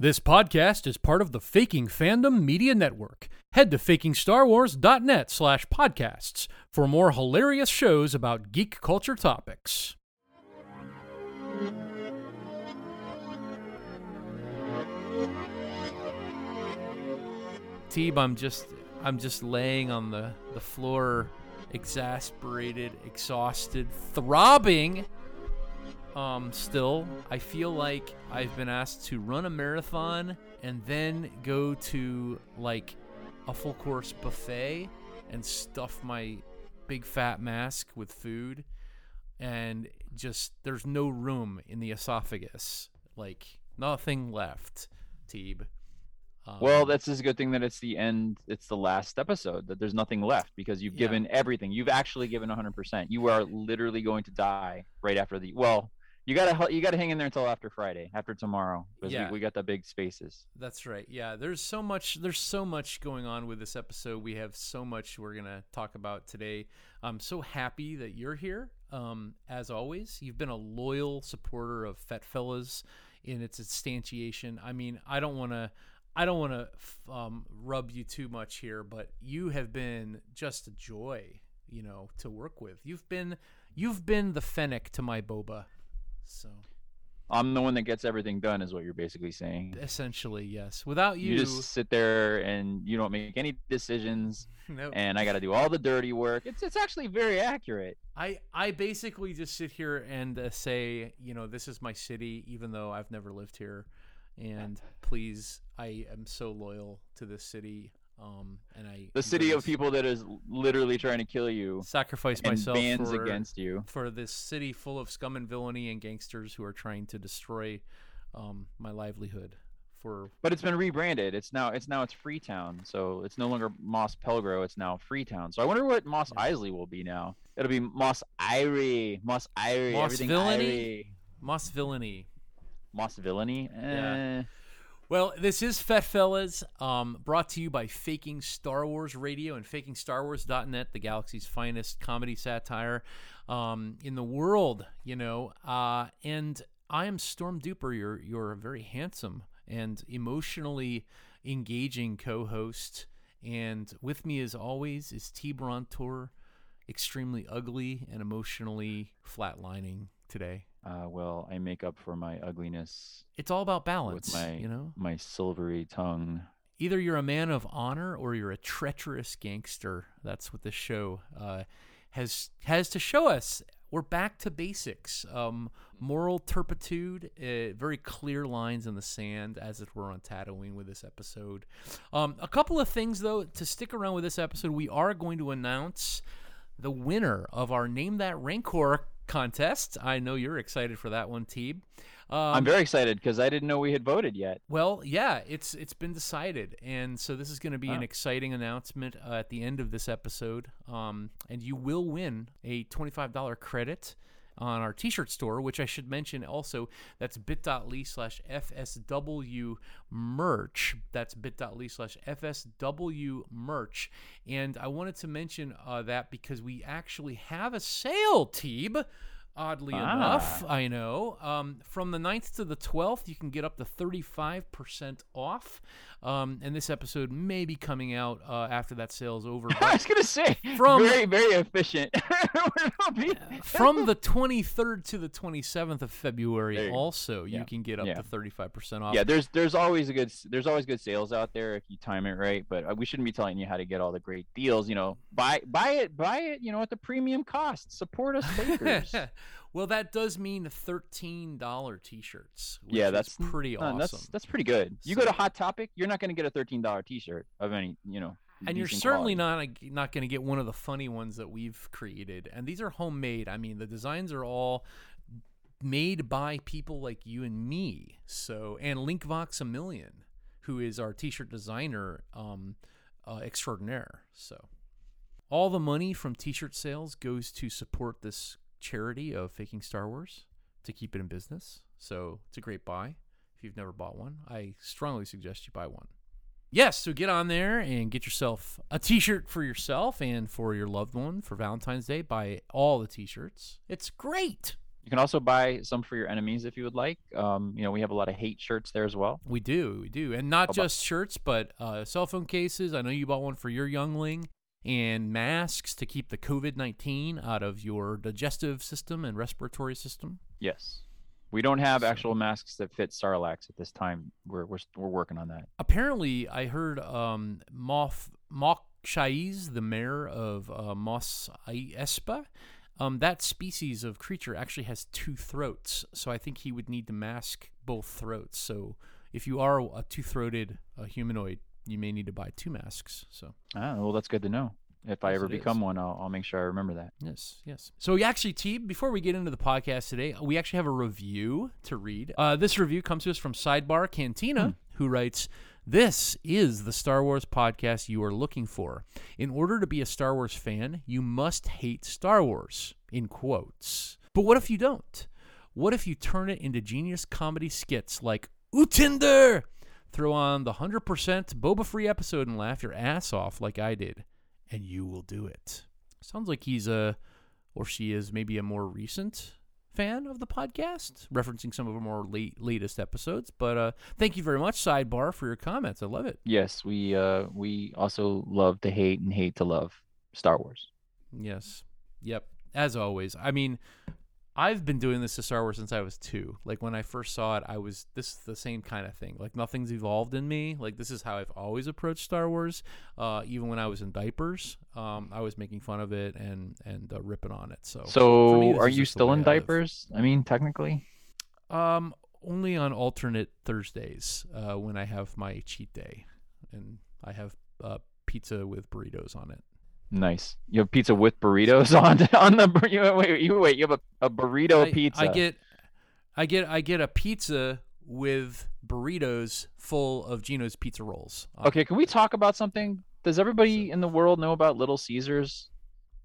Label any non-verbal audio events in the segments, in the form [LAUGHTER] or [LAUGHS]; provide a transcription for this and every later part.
This podcast is part of the Faking Fandom Media Network. Head to fakingstarwars.net slash podcasts for more hilarious shows about geek culture topics. Teeb, I'm just I'm just laying on the, the floor, exasperated, exhausted, throbbing um, still, I feel like I've been asked to run a marathon and then go to like a full course buffet and stuff my big fat mask with food. And just there's no room in the esophagus. Like nothing left teeb. Um, well that's just a good thing that it's the end it's the last episode that there's nothing left because you've yeah. given everything. You've actually given 100% you are literally going to die right after the well you gotta you gotta hang in there until after Friday, after tomorrow, because yeah. we, we got the big spaces. That's right. Yeah, there's so much there's so much going on with this episode. We have so much we're gonna talk about today. I'm so happy that you're here. Um, as always, you've been a loyal supporter of Fet Fellas in its instantiation. I mean, I don't want to. I don't want to um, rub you too much here, but you have been just a joy, you know, to work with. You've been you've been the fennec to my boba so I'm the one that gets everything done, is what you're basically saying. Essentially, yes. Without you, you just sit there and you don't make any decisions. [LAUGHS] Nope. And I got to do all the dirty work. It's it's actually very accurate. I I basically just sit here and uh, say, you know, this is my city, even though I've never lived here. And [LAUGHS] please, I am so loyal to this city. Um, and I the city of people that is literally trying to kill you, sacrifice myself bands for, against you for this city full of scum and villainy and gangsters who are trying to destroy um, my livelihood. For but it's been rebranded. It's now it's now it's Freetown, so it's no longer Mos Pelgo. It's now Freetown. So I wonder what Moss yeah. Eisley will be now. It'll be Moss Irie, Moss Irie, Moss everything villainy, Moss villainy, Moss villainy. Eh. Yeah. Well, this is Fet Fellas, um, brought to you by Faking Star Wars Radio and FakingStarWars.net, the galaxy's finest comedy satire um, in the world, you know. Uh, and I am Storm Duper, your, your very handsome and emotionally engaging co host. And with me, as always, is T. Brontor, extremely ugly and emotionally flatlining today uh, well, I make up for my ugliness. It's all about balance, with my, you know. My silvery tongue. Either you're a man of honor or you're a treacherous gangster. That's what this show uh, has has to show us. We're back to basics. Um, moral turpitude, uh, very clear lines in the sand, as it were on Tatooine with this episode. Um, a couple of things, though, to stick around with this episode, we are going to announce the winner of our Name That Rancor contest. I know you're excited for that one, Teeb. Um, I'm very excited because I didn't know we had voted yet. Well, yeah, it's it's been decided, and so this is going to be an exciting announcement uh, at the end of this episode. Um, and you will win a twenty-five dollar credit on our t-shirt store, which I should mention also. That's bit.ly slash FSW merch. That's bit.ly slash FSW merch. And I wanted to mention uh, that because we actually have a sale, Teeb oddly ah. enough. I know. Um, from the 9th to the 12th, you can get up to 35% off. Um, and this episode may be coming out uh, after that sale is over. [LAUGHS] I was gonna say from very very efficient. [LAUGHS] [LAUGHS] from the 23rd to the 27th of February, also yeah. you can get up yeah. to 35% off. Yeah, there's there's always a good there's always good sales out there if you time it right. But uh, we shouldn't be telling you how to get all the great deals. You know, buy buy it buy it. You know, at the premium cost. Support us takers. Well, that does mean thirteen dollar T-shirts. yeah, that's pretty awesome. That's that's pretty good. You so, go to Hot Topic, you're not going to get a thirteen dollar T-shirt of any, you know. And you're certainly quality. not not going to get one of the funny ones that we've created. And these are homemade. I mean, the designs are all made by people like you and me. So, and Linkvox a million, who is our T-shirt designer um, uh, extraordinaire. So. All the money from t-shirt sales goes to support this charity of faking Star Wars to keep it in business. So it's a great buy. If you've never bought one, I strongly suggest you buy one. Yes, so get on there and get yourself a t shirt for yourself and for your loved one for Valentine's Day. Buy all the t shirts. It's great. You can also buy some for your enemies if you would like. Um, you know, we have a lot of hate shirts there as well. We do, we do, and not just shirts, but uh, cell phone cases. I know you bought one for your youngling, and masks to keep the COVID nineteen out of your digestive system and respiratory system. Yes, we don't have actual masks that fit Sarlacc at this time. We're we're we're working on that. Apparently, I heard um, Moth Mok Shaiz, the mayor of uh, Mos Espa, um, that species of creature actually has two throats, so I think he would need to mask both throats. So if you are a two-throated uh, humanoid, you may need to buy two masks. So ah, well, that's good to know. If I ever become is. one, I'll, I'll make sure I remember that. Yes, yes. So actually, T, before we get into the podcast today, we actually have a review to read. Uh, this review comes to us from Sidebar Cantina, hmm. who writes, this is the Star Wars podcast you are looking for. In order to be a Star Wars fan, you must hate Star Wars, in quotes. But what if you don't? What if you turn it into genius comedy skits like Utinder? Throw on the 100% Boba Free episode and laugh your ass off like I did, and you will do it. Sounds like he's a, or she is maybe a more recent fan of the podcast, referencing some of our more late latest episodes. But uh, thank you very much, Sidebar, for your comments. I love it. Yes, we uh, we also love to hate and hate to love Star Wars. Yes. Yep. As always. I mean, I've been doing this to Star Wars since I was two. Like when I first saw it, I was this is the same kind of thing. Like nothing's evolved in me. Like this is how I've always approached Star Wars. Uh, even when I was in diapers, um, I was making fun of it and and uh, ripping on it. So so me, are you still in diapers? I mean, technically. Um, only on alternate Thursdays uh, when I have my cheat day, and I have uh, pizza with burritos on it. Nice. You have pizza with burritos [LAUGHS] on on the you wait you wait you have a, a burrito I, pizza. I get I get I get a pizza with burritos full of Gino's pizza rolls. Okay, can we talk about something? Does everybody in the world know about Little Caesars?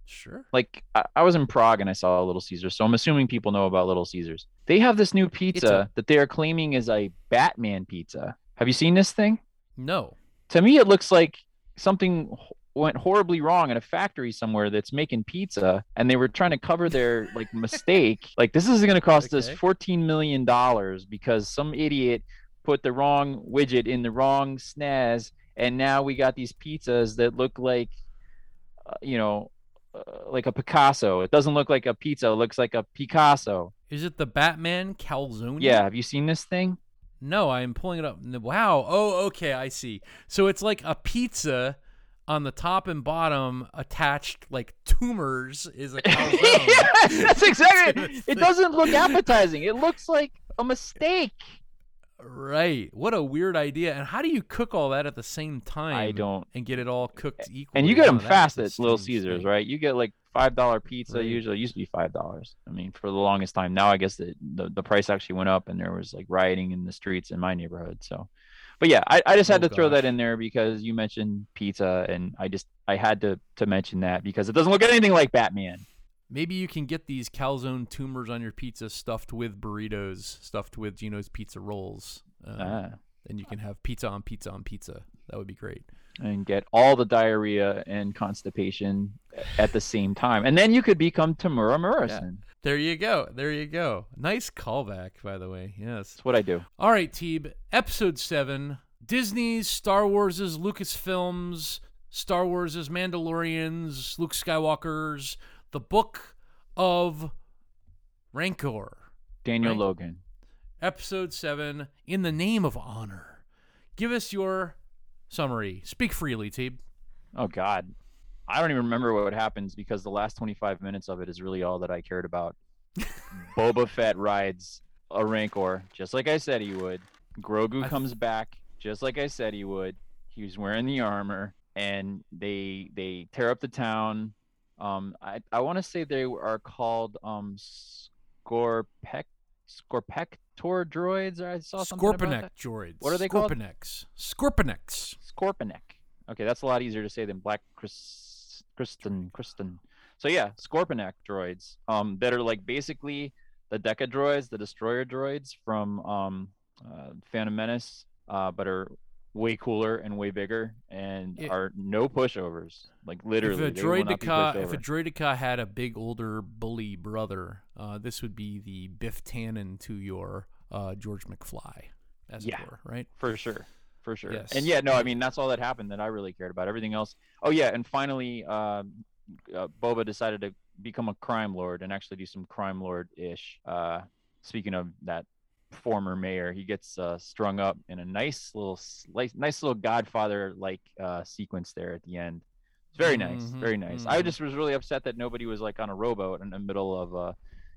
Sure. Like I, I was in Prague and I saw Little Caesars, so I'm assuming people know about Little Caesars. They have this new pizza a... that they are claiming is a Batman pizza. Have you seen this thing? No. To me, it looks like something went horribly wrong in a factory somewhere that's making pizza and they were trying to cover their [LAUGHS] like mistake. Like this is going to cost okay. us 14 million dollars because some idiot put the wrong widget in the wrong snaz and now we got these pizzas that look like uh, you know uh, like a picasso. It doesn't look like a pizza. It looks like a picasso. Is it the batman calzone? Yeah have you seen this thing? No i'm pulling it up. Wow. Oh okay i see. So it's like a pizza on the top and bottom attached like tumors is a [LAUGHS] yes, that's [LAUGHS] exactly. it doesn't look appetizing. It looks like a mistake. Right. What a weird idea. And how do you cook all that at the same time? I don't. And get it all cooked equally. And you get them fast at Little Caesars, thing. right? You get like five dollar pizza. Right. Usually, it used to be five dollars. I mean, for the longest time. Now, I guess the, the the price actually went up, and there was like rioting in the streets in my neighborhood. So but yeah, I, I just had oh, to gosh. throw that in there because you mentioned pizza, and I just I had to to mention that because it doesn't look anything like Batman. Maybe you can get these calzone tumors on your pizza stuffed with burritos, stuffed with Geno's pizza rolls. Um, ah. And you can have pizza on pizza on pizza. That would be great. And get all the diarrhea and constipation at the same time. And then you could become Temuera Morrison. Yeah. There you go. There you go. Nice callback, by the way. Yes. That's what I do. All right, Teeb. Episode 7 Disney's, Star Wars's, Lucasfilms, Star Wars's, Mandalorians, Luke Skywalker's, The Book of Rancor. Daniel Logan. Episode 7 In the Name of Honor. Give us your summary. Speak freely, Teeb. Oh, God. I don't even remember what happens because the last 25 minutes of it is really all that I cared about. [LAUGHS] Boba Fett rides a Rancor, just like I said he would. Grogu comes back, just like I said he would. He was wearing the armor, and they they tear up the town. Um, I I want to say they are called um Scorpec Scorpector droids. Or I saw something that. droids. What are they Scorpinex. called? Scorpinex. Scorpenek. Okay, that's a lot easier to say than Black Chris Kristen, Kristen. So yeah, Scorpenek droids um, that are like basically the Deca droids, the destroyer droids from um, uh, Phantom Menace, uh, but are way cooler and way bigger, and It- are no pushovers. Like literally, if a they will not be droideka pushed if a had a big older bully brother, uh, this would be the Biff Tannen to your uh, George McFly, as Yeah. it were, right? for sure for sure Yes. and yeah no i mean that's all that happened that i really cared about everything else oh yeah and finally um uh, boba decided to become a crime lord and actually do some crime lord ish uh speaking of that former mayor. He gets uh strung up in a nice little nice little godfather like uh sequence there at the end. It's very nice Mhm, very nice. I mhm. just was really upset that nobody was like on a rowboat in the middle of uh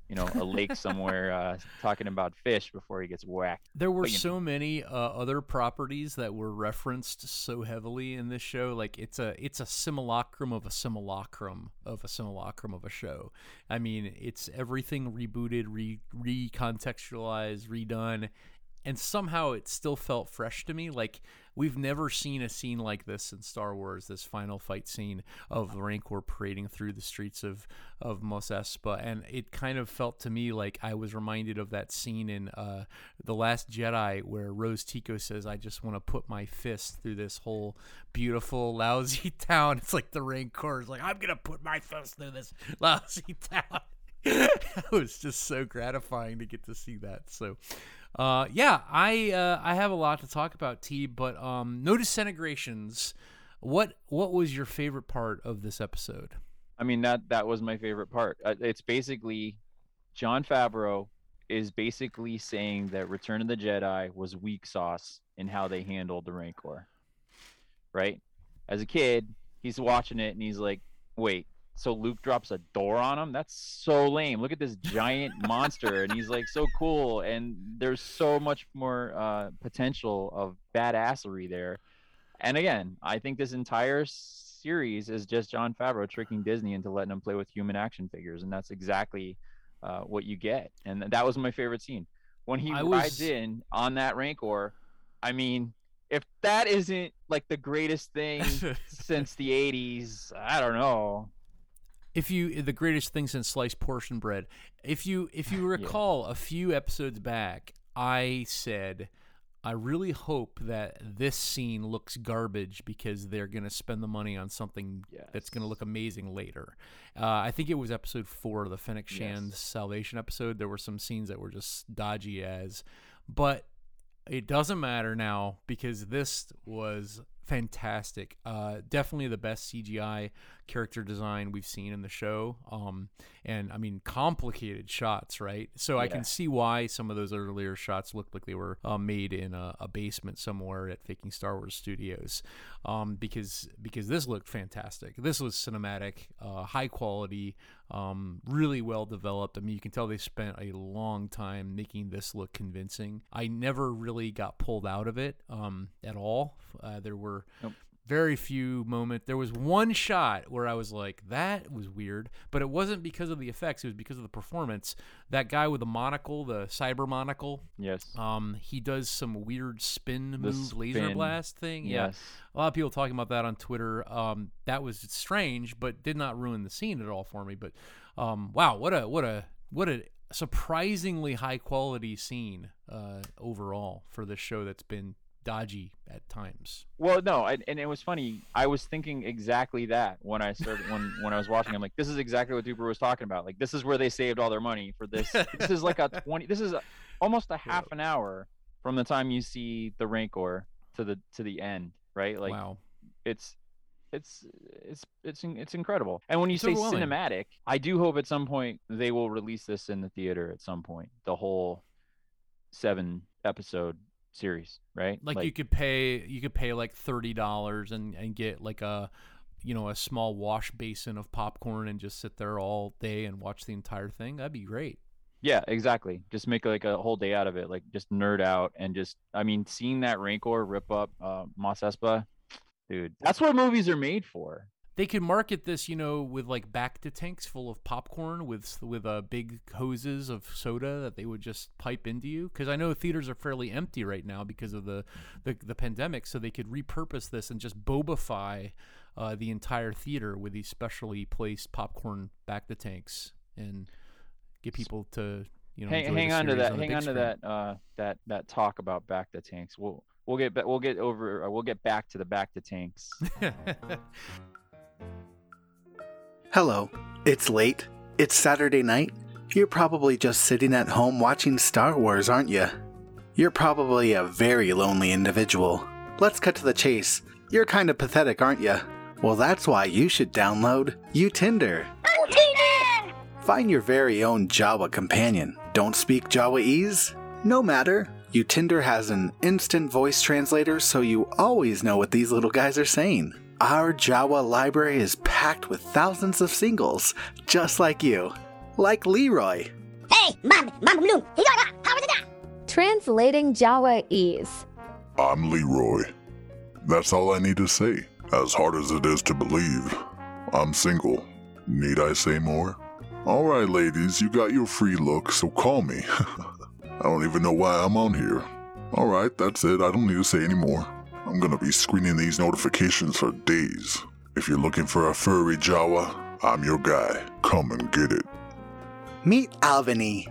you know a lake somewhere uh talking about fish before he gets whacked There were But, so many uh, other properties that were referenced so heavily in this show. Like it's a it's a simulacrum of a simulacrum of a simulacrum of a show. I mean, it's everything rebooted, re recontextualized, redone, and somehow it still felt fresh to me. Like we've never seen a scene like this in Star Wars. This final fight scene of Rancor parading through the streets of of Mos Espa, and it kind of felt to me like I was reminded of that scene in uh, the Last Jedi where Rose Tico says, "I just want to put my fist through this whole beautiful, lousy [LAUGHS] town." It's like the Rancor is like, "I'm gonna put my fist through this [LAUGHS] lousy town." [LAUGHS] it was just so gratifying to get to see that. So, uh, yeah, I uh, I have a lot to talk about, T. But um, no disintegrations. What what was your favorite part of this episode? I mean that that was my favorite part. Uh, it's basically Jon Favreau is basically saying that Return of the Jedi was weak sauce in how they handled the Rancor. Right? As a kid, he's watching it and he's like, "Wait, so Luke drops a door on him? That's so lame. Look at this giant [LAUGHS] monster and he's like so cool and there's so much more uh potential of badassery there." And again, I think this entire series is just Jon Favreau tricking Disney into letting him play with human action figures, and that's exactly uh, what you get. And that was my favorite scene when he I rides was- in on that Rancor. I mean, if that isn't like the greatest thing [LAUGHS] since the '80s, I don't know. If you the greatest thing since sliced portion bread. If you if you [LAUGHS] recall a few episodes back i said i really hope that this scene looks garbage because they're going to spend the money on something that's going to look amazing later. Uh, i think it was episode four of the fennec shand Yes. salvation episode. There were some scenes that were just dodgy as but it doesn't matter now because this was fantastic. Uh, definitely the best CGI character design we've seen in the show. Um, and I mean, complicated shots, right? So I can see why some of those earlier shots looked like they were uh, made in a, a basement somewhere at Faking Star Wars Studios, um, because because this looked fantastic. This was cinematic, uh, high quality, um, really well developed. I mean, you can tell they spent a long time making this look convincing. I never really got pulled out of it um, at all. Uh, there were Nope. Very few moments. There was one shot where I was like, "That was weird," but it wasn't because of the effects. It was because of the performance. That guy with the monocle, the cyber monocle, Yes. um, he does some weird spin The move, laser blast thing. Yeah, Yes. a lot of people talking about that on Twitter. Um, that was strange, but did not ruin the scene at all for me. But um, wow, what a what a what a surprisingly high quality scene uh, overall for this show that's been dodgy at times. Well, no, I, and it was funny. I was thinking exactly that when I started when when I was watching. I'm like, this is exactly what Duper was talking about. Like, this is where they saved all their money for this. this is like a [LAUGHS] twenty. This is a, almost a half an hour from the time you see the Rancor to the to the end, right? Like, wow. it's it's it's it's it's incredible. And when you It's say cinematic, I do hope at some point they will release this in the theater at some point. The whole seven episode series, right? Like, you could pay you could pay like thirty dollars and and get like a you know a small wash basin of popcorn and just sit there all day and watch the entire thing. That'd be great. Yeah, exactly. Just make like a whole day out of it. Like just nerd out and just I mean, seeing that Rancor rip up uh Mos Espa, dude, that's what movies are made for. They could market this, you know, with like bacta tanks full of popcorn with with uh, big hoses of soda that they would just pipe into you. Because I know theaters are fairly empty right now because of the the, the pandemic, so they could repurpose this and just bobify uh, the entire theater with these specially placed popcorn bacta tanks and get people to you know hang hang on to that on hang on to that uh that that talk about bacta tanks. We'll we'll get we'll get over uh, we'll get back to the bacta tanks. [LAUGHS] Hello. It's late. It's Saturday night. You're probably just sitting at home watching Star Wars, aren't you? You're probably a very lonely individual. Let's cut to the chase. You're kind of pathetic, aren't you? Well, that's why you should download UTinder. Find your very own Jawa companion. Don't speak Jawaese? No matter. UTinder has an instant voice translator, so you always know what these little guys are saying. Our Jawa library is packed with thousands of singles, just like you. Like Leroy. Hey, mom, mom, blue. Translating Jawaese. I'm Leroy. That's all I need to say. As hard as it is to believe, I'm single. Need I say more? Alright, ladies, you got your free look, so call me. [LAUGHS] I don't even know why I'm on here. Alright, that's it. I don't need to say any more. I'm gonna be screening these notifications for days. If you're looking for a furry Jawa, I'm your guy. Come and get it. Meet Alvini.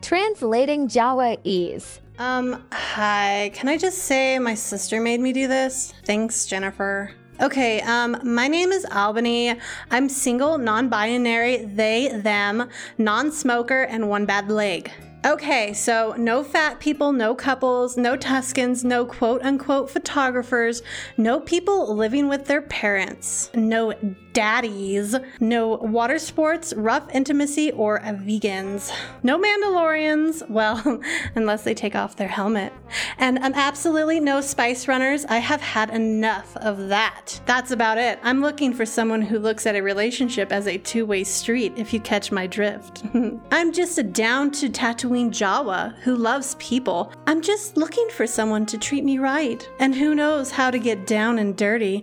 Translating Jawaese. Um, hi. Can I just say my sister made me do this? Thanks, Jennifer. Okay, um, my name is Albany. I'm single, non binary, they, them, non smoker, and one bad leg. Okay, so no fat people, no couples, no Tuskens, no quote unquote photographers, no people living with their parents, no daddies, no water sports, rough intimacy, or vegans, no Mandalorians, [LAUGHS] well, unless they take off their helmet, and um, absolutely no spice runners. I have had enough of that. That's about it. I'm looking for someone who looks at a relationship as a two way street, if you catch my drift. [LAUGHS] I'm just a down to Tatooine Jawa who loves people. I'm just looking for someone to treat me right, and who knows how to get down and dirty.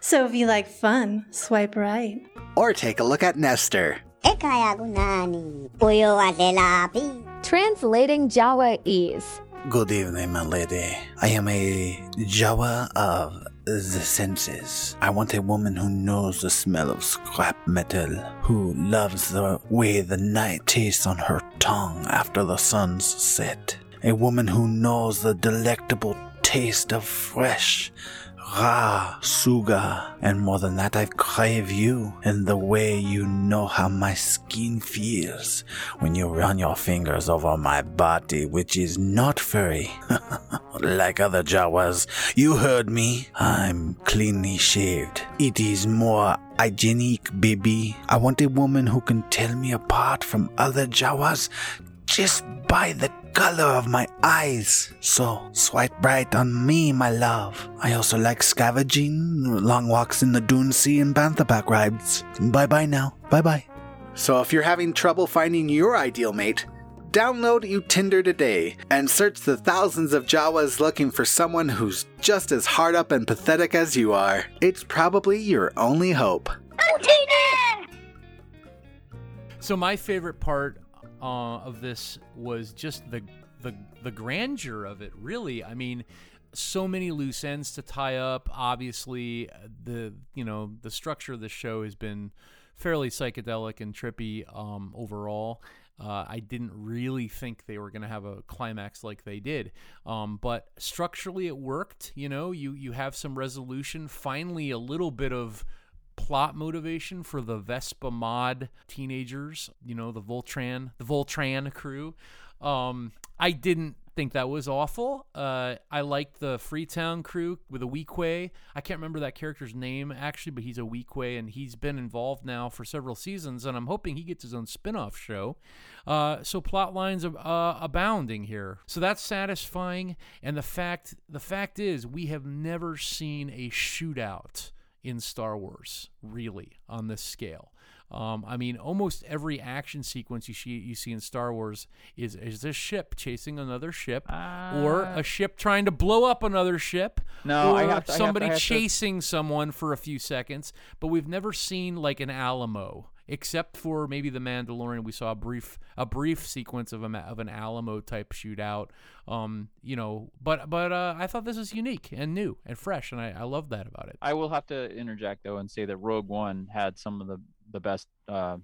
So if you like fun, swipe right. Or take a look at Nestor. Translating Jawaese. Good evening, my lady. I am a Jawa of the senses. I want a woman who knows the smell of scrap metal, who loves the way the night tastes on her tongue after the sun's set. A woman who knows the delectable taste of fresh, Ra, Suga, and more than that, I crave you and the way you know how my skin feels when you run your fingers over my body, which is not furry. [LAUGHS] like other Jawas, you heard me. I'm cleanly shaved. It is more hygienic, baby. I want a woman who can tell me apart from other Jawas just by the color of my eyes. So, swipe right on me, my love. I also like scavenging, long walks in the Dune Sea, and Bantha back rides. Bye bye now. Bye bye. So, if you're having trouble finding your ideal mate, download UTinder today and search the thousands of Jawas looking for someone who's just as hard up and pathetic as you are. It's probably your only hope. So my favorite part uh, of this was just the the the grandeur of it. Really, I mean, so many loose ends to tie up. Obviously, the you know the structure of the show has been fairly psychedelic and trippy um, overall. Uh, I didn't really think they were going to have a climax like they did, um, but structurally it worked. You know, you you have some resolution. Finally, a little bit of plot motivation for the Vespa mod teenagers, you know, the Voltran, the Voltran crew. Um, I didn't think that was awful. Uh, I liked the Freetown crew with a Weequay. I can't remember that character's name actually, but he's a Weequay and he's been involved now for several seasons, and I'm hoping he gets his own spin-off show. Uh, so plot lines uh, abounding here. So that's satisfying. And the fact the fact is, we have never seen a shootout in Star Wars, really, on this scale. Um, I mean, almost every action sequence you see you see in Star Wars is is a ship chasing another ship, uh, or a ship trying to blow up another ship, no, or I have to, somebody I have to, chasing to... someone for a few seconds. But we've never seen like an Alamo except for maybe the Mandalorian. We saw a brief a brief sequence of a of an Alamo type shootout. Um, you know, but but uh, I thought this was unique and new and fresh, and I, I love that about it. I will have to interject though and say that Rogue One had some of the the best uh,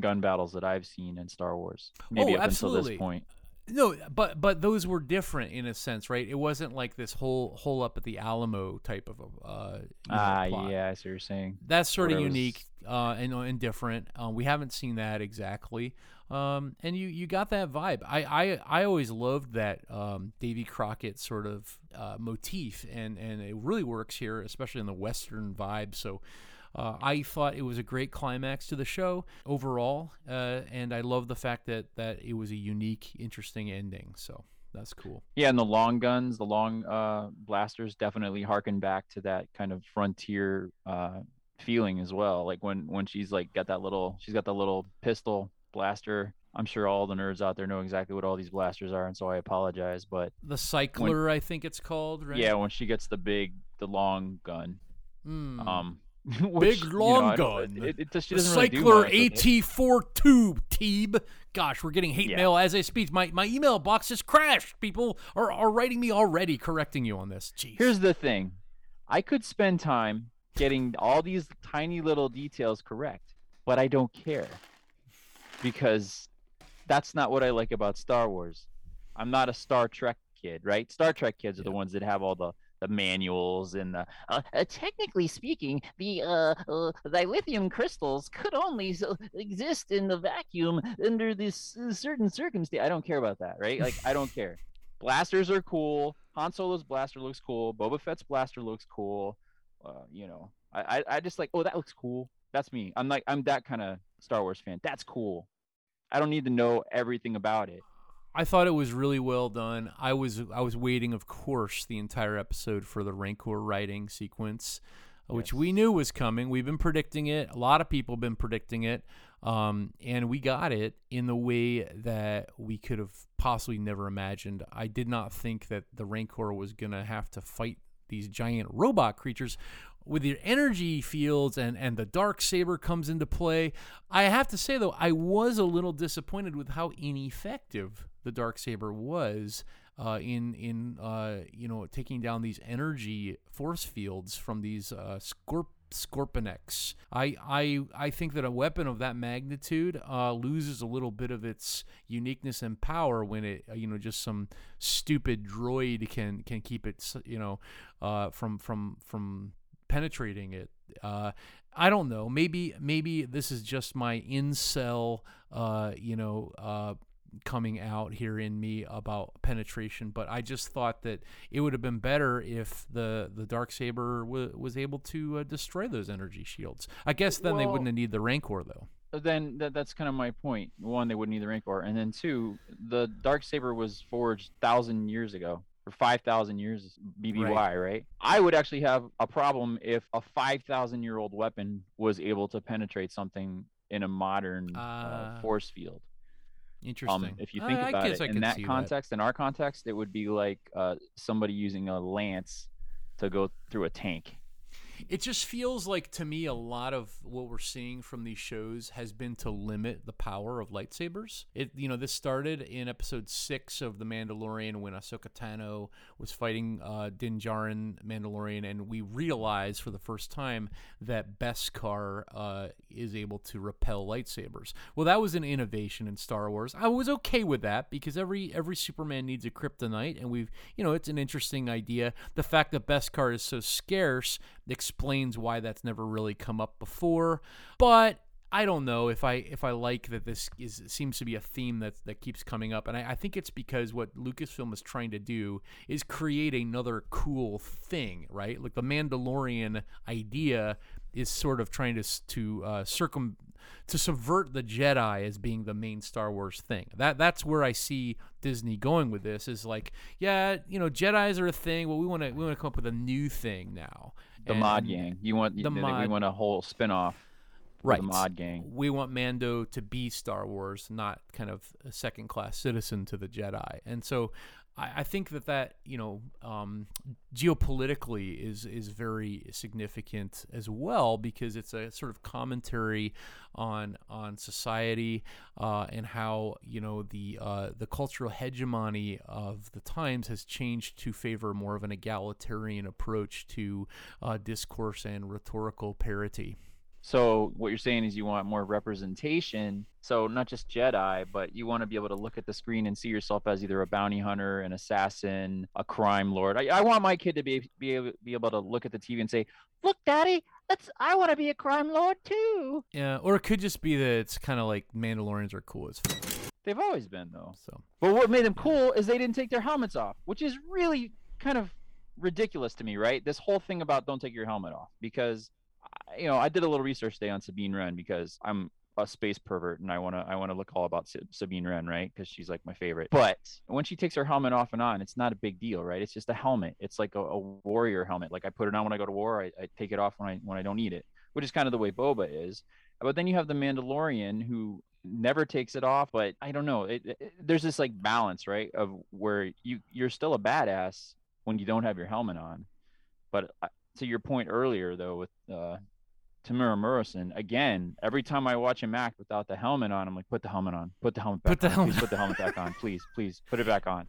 gun battles that I've seen in Star Wars. Maybe oh, up absolutely. until this point. No, but but those were different in a sense, right? It wasn't like this whole hole up at the Alamo type of a uh, Ah, plot. yeah, I see what you're saying. That's sort of it was- unique uh, and and different. Uh, we haven't seen that exactly, um, and you you got that vibe. I I, I always loved that um, Davy Crockett sort of uh, motif, and and it really works here, especially in the Western vibe. So. Uh, I thought it was a great climax to the show overall, uh, and I love the fact that that it was a unique, interesting ending. So that's cool. Yeah, and the long guns, the long uh, blasters definitely harken back to that kind of frontier uh, feeling as well. Like when when she's like got that little, she's got that little pistol blaster. I'm sure all the nerds out there know exactly what all these blasters are, and so I apologize. But The Cycler, I think it's called, right? yeah, when she gets the big, the long gun, Hmm. um, [LAUGHS] which, Big you know, long gun. It, it, just she the doesn't really do Cycler much. AT4 tube, Teeb. Gosh, we're getting hate Yeah. mail as I speak. My my email box has crashed. People are, are writing me already correcting you on this. Jeez. Here's the thing. I could spend time getting all these tiny little details correct, but I don't care. Because that's not what I like about Star Wars. I'm not a Star Trek kid, right? Star Trek kids are the ones that have all the the manuals and the uh, uh, technically speaking the uh, uh dilithium crystals could only s- exist in the vacuum under this uh, certain circumstance i don't care about that right like i don't care blasters are cool. Han Solo's blaster looks cool. Boba Fett's blaster looks cool. Uh, you know, I, I I just like, oh, that looks cool. That's me. I'm like, I'm that kind of Star Wars fan. That's cool. I don't need to know everything about it. I thought it was really well done. I was I was waiting, of course, the entire episode for the Rancor writing sequence, which we knew was coming. We've been predicting it. A lot of people have been predicting it, um, and we got it in the way that we could have possibly never imagined. I did not think that the Rancor was gonna have to fight these giant robot creatures with your energy fields and and the dark saber comes into play i have to say though i was a little disappointed with how ineffective the dark saber was uh, in in uh, you know taking down these energy force fields from these uh, scorp Scorpinex. I, I I think that a weapon of that magnitude uh, loses a little bit of its uniqueness and power when it uh, you know just some stupid droid can can keep it you know uh, from from from penetrating it. Uh, I don't know. Maybe maybe this is just my incel, uh, you know, uh, coming out here in me about penetration. But I just thought that it would have been better if the the dark saber w- was able to uh, destroy those energy shields. I guess then they wouldn't have need the rancor though. Then that, that's kind of my point. One, they wouldn't need the Rancor, and then two, the dark saber was forged thousand years ago or five thousand years BBY, right. I would actually have a problem if a five thousand year old weapon was able to penetrate something in a modern uh, Ah. force field. Interesting. Um, if you think I, I about guess it I in that see context, in our context, it would be like uh, somebody using a lance to go through a tank. It just feels like to me a lot of what we're seeing from these shows has been to limit the power of lightsabers. It you know this started in episode six of The Mandalorian when Ahsoka Tano was fighting uh, Din Djarin Mandalorian, and we realized for the first time that Beskar uh, is able to repel lightsabers. Well, that was an innovation in Star Wars. I was okay with that because every every Superman needs a kryptonite, and we've you know it's an interesting idea. The fact that Beskar is so scarce explains why that's never really come up before. But I don't know if I if I like that this is seems to be a theme that that keeps coming up, and I, I think it's because what Lucasfilm is trying to do is create another cool thing, right? Like the Mandalorian idea is sort of trying to to uh, circum to subvert the Jedi as being the main Star Wars thing. That that's where I see Disney going with this. Is like, yeah, you know, Jedi's are a thing. Well, we want to we want to come up with a new thing now. The mod gang. You want the the we want a whole spin off. right The mod gang. we want mando to be star wars not kind of a second class citizen to the jedi and so I, I think that that you know um, geopolitically is is very significant as well because it's a sort of commentary on on society uh, and how you know the uh, the cultural hegemony of the times has changed to favor more of an egalitarian approach to uh, discourse and rhetorical parity. So what you're saying is you want more representation. So not just Jedi, but you want to be able to look at the screen and see yourself as either a bounty hunter, an assassin, a crime lord. I, I want my kid to be be able, be able to look at the TV and say, "Look, Daddy, that's I want to be a crime lord too." Yeah, or it could just be that it's kind of like Mandalorians are cool as fuck. They've always been though. So But what made them cool is they didn't take their helmets off, which is really kind of ridiculous to me, right? This whole thing about don't take your helmet off because you know, I did a little research today on Sabine Wren because I'm a space pervert and I want to I want to look all about Sabine Wren, right? Cuz she's like my favorite. But when she takes her helmet off and on, it's not a big deal, right? It's just a helmet. It's like a, a warrior helmet. Like I put it on when I go to war, I, I take it off when I when I don't need it, which is kind of the way Boba is. But then you have the Mandalorian who never takes it off but i don't know it, it- there's this like balance right of where you you're still a badass when you don't have your helmet on but to your point earlier though with uh Temuera Morrison, again, every time I watch him act without the helmet on, I'm like, put the helmet on, put the helmet back Put the on, helmet please put the helmet back on, [LAUGHS] please, please, put it back on.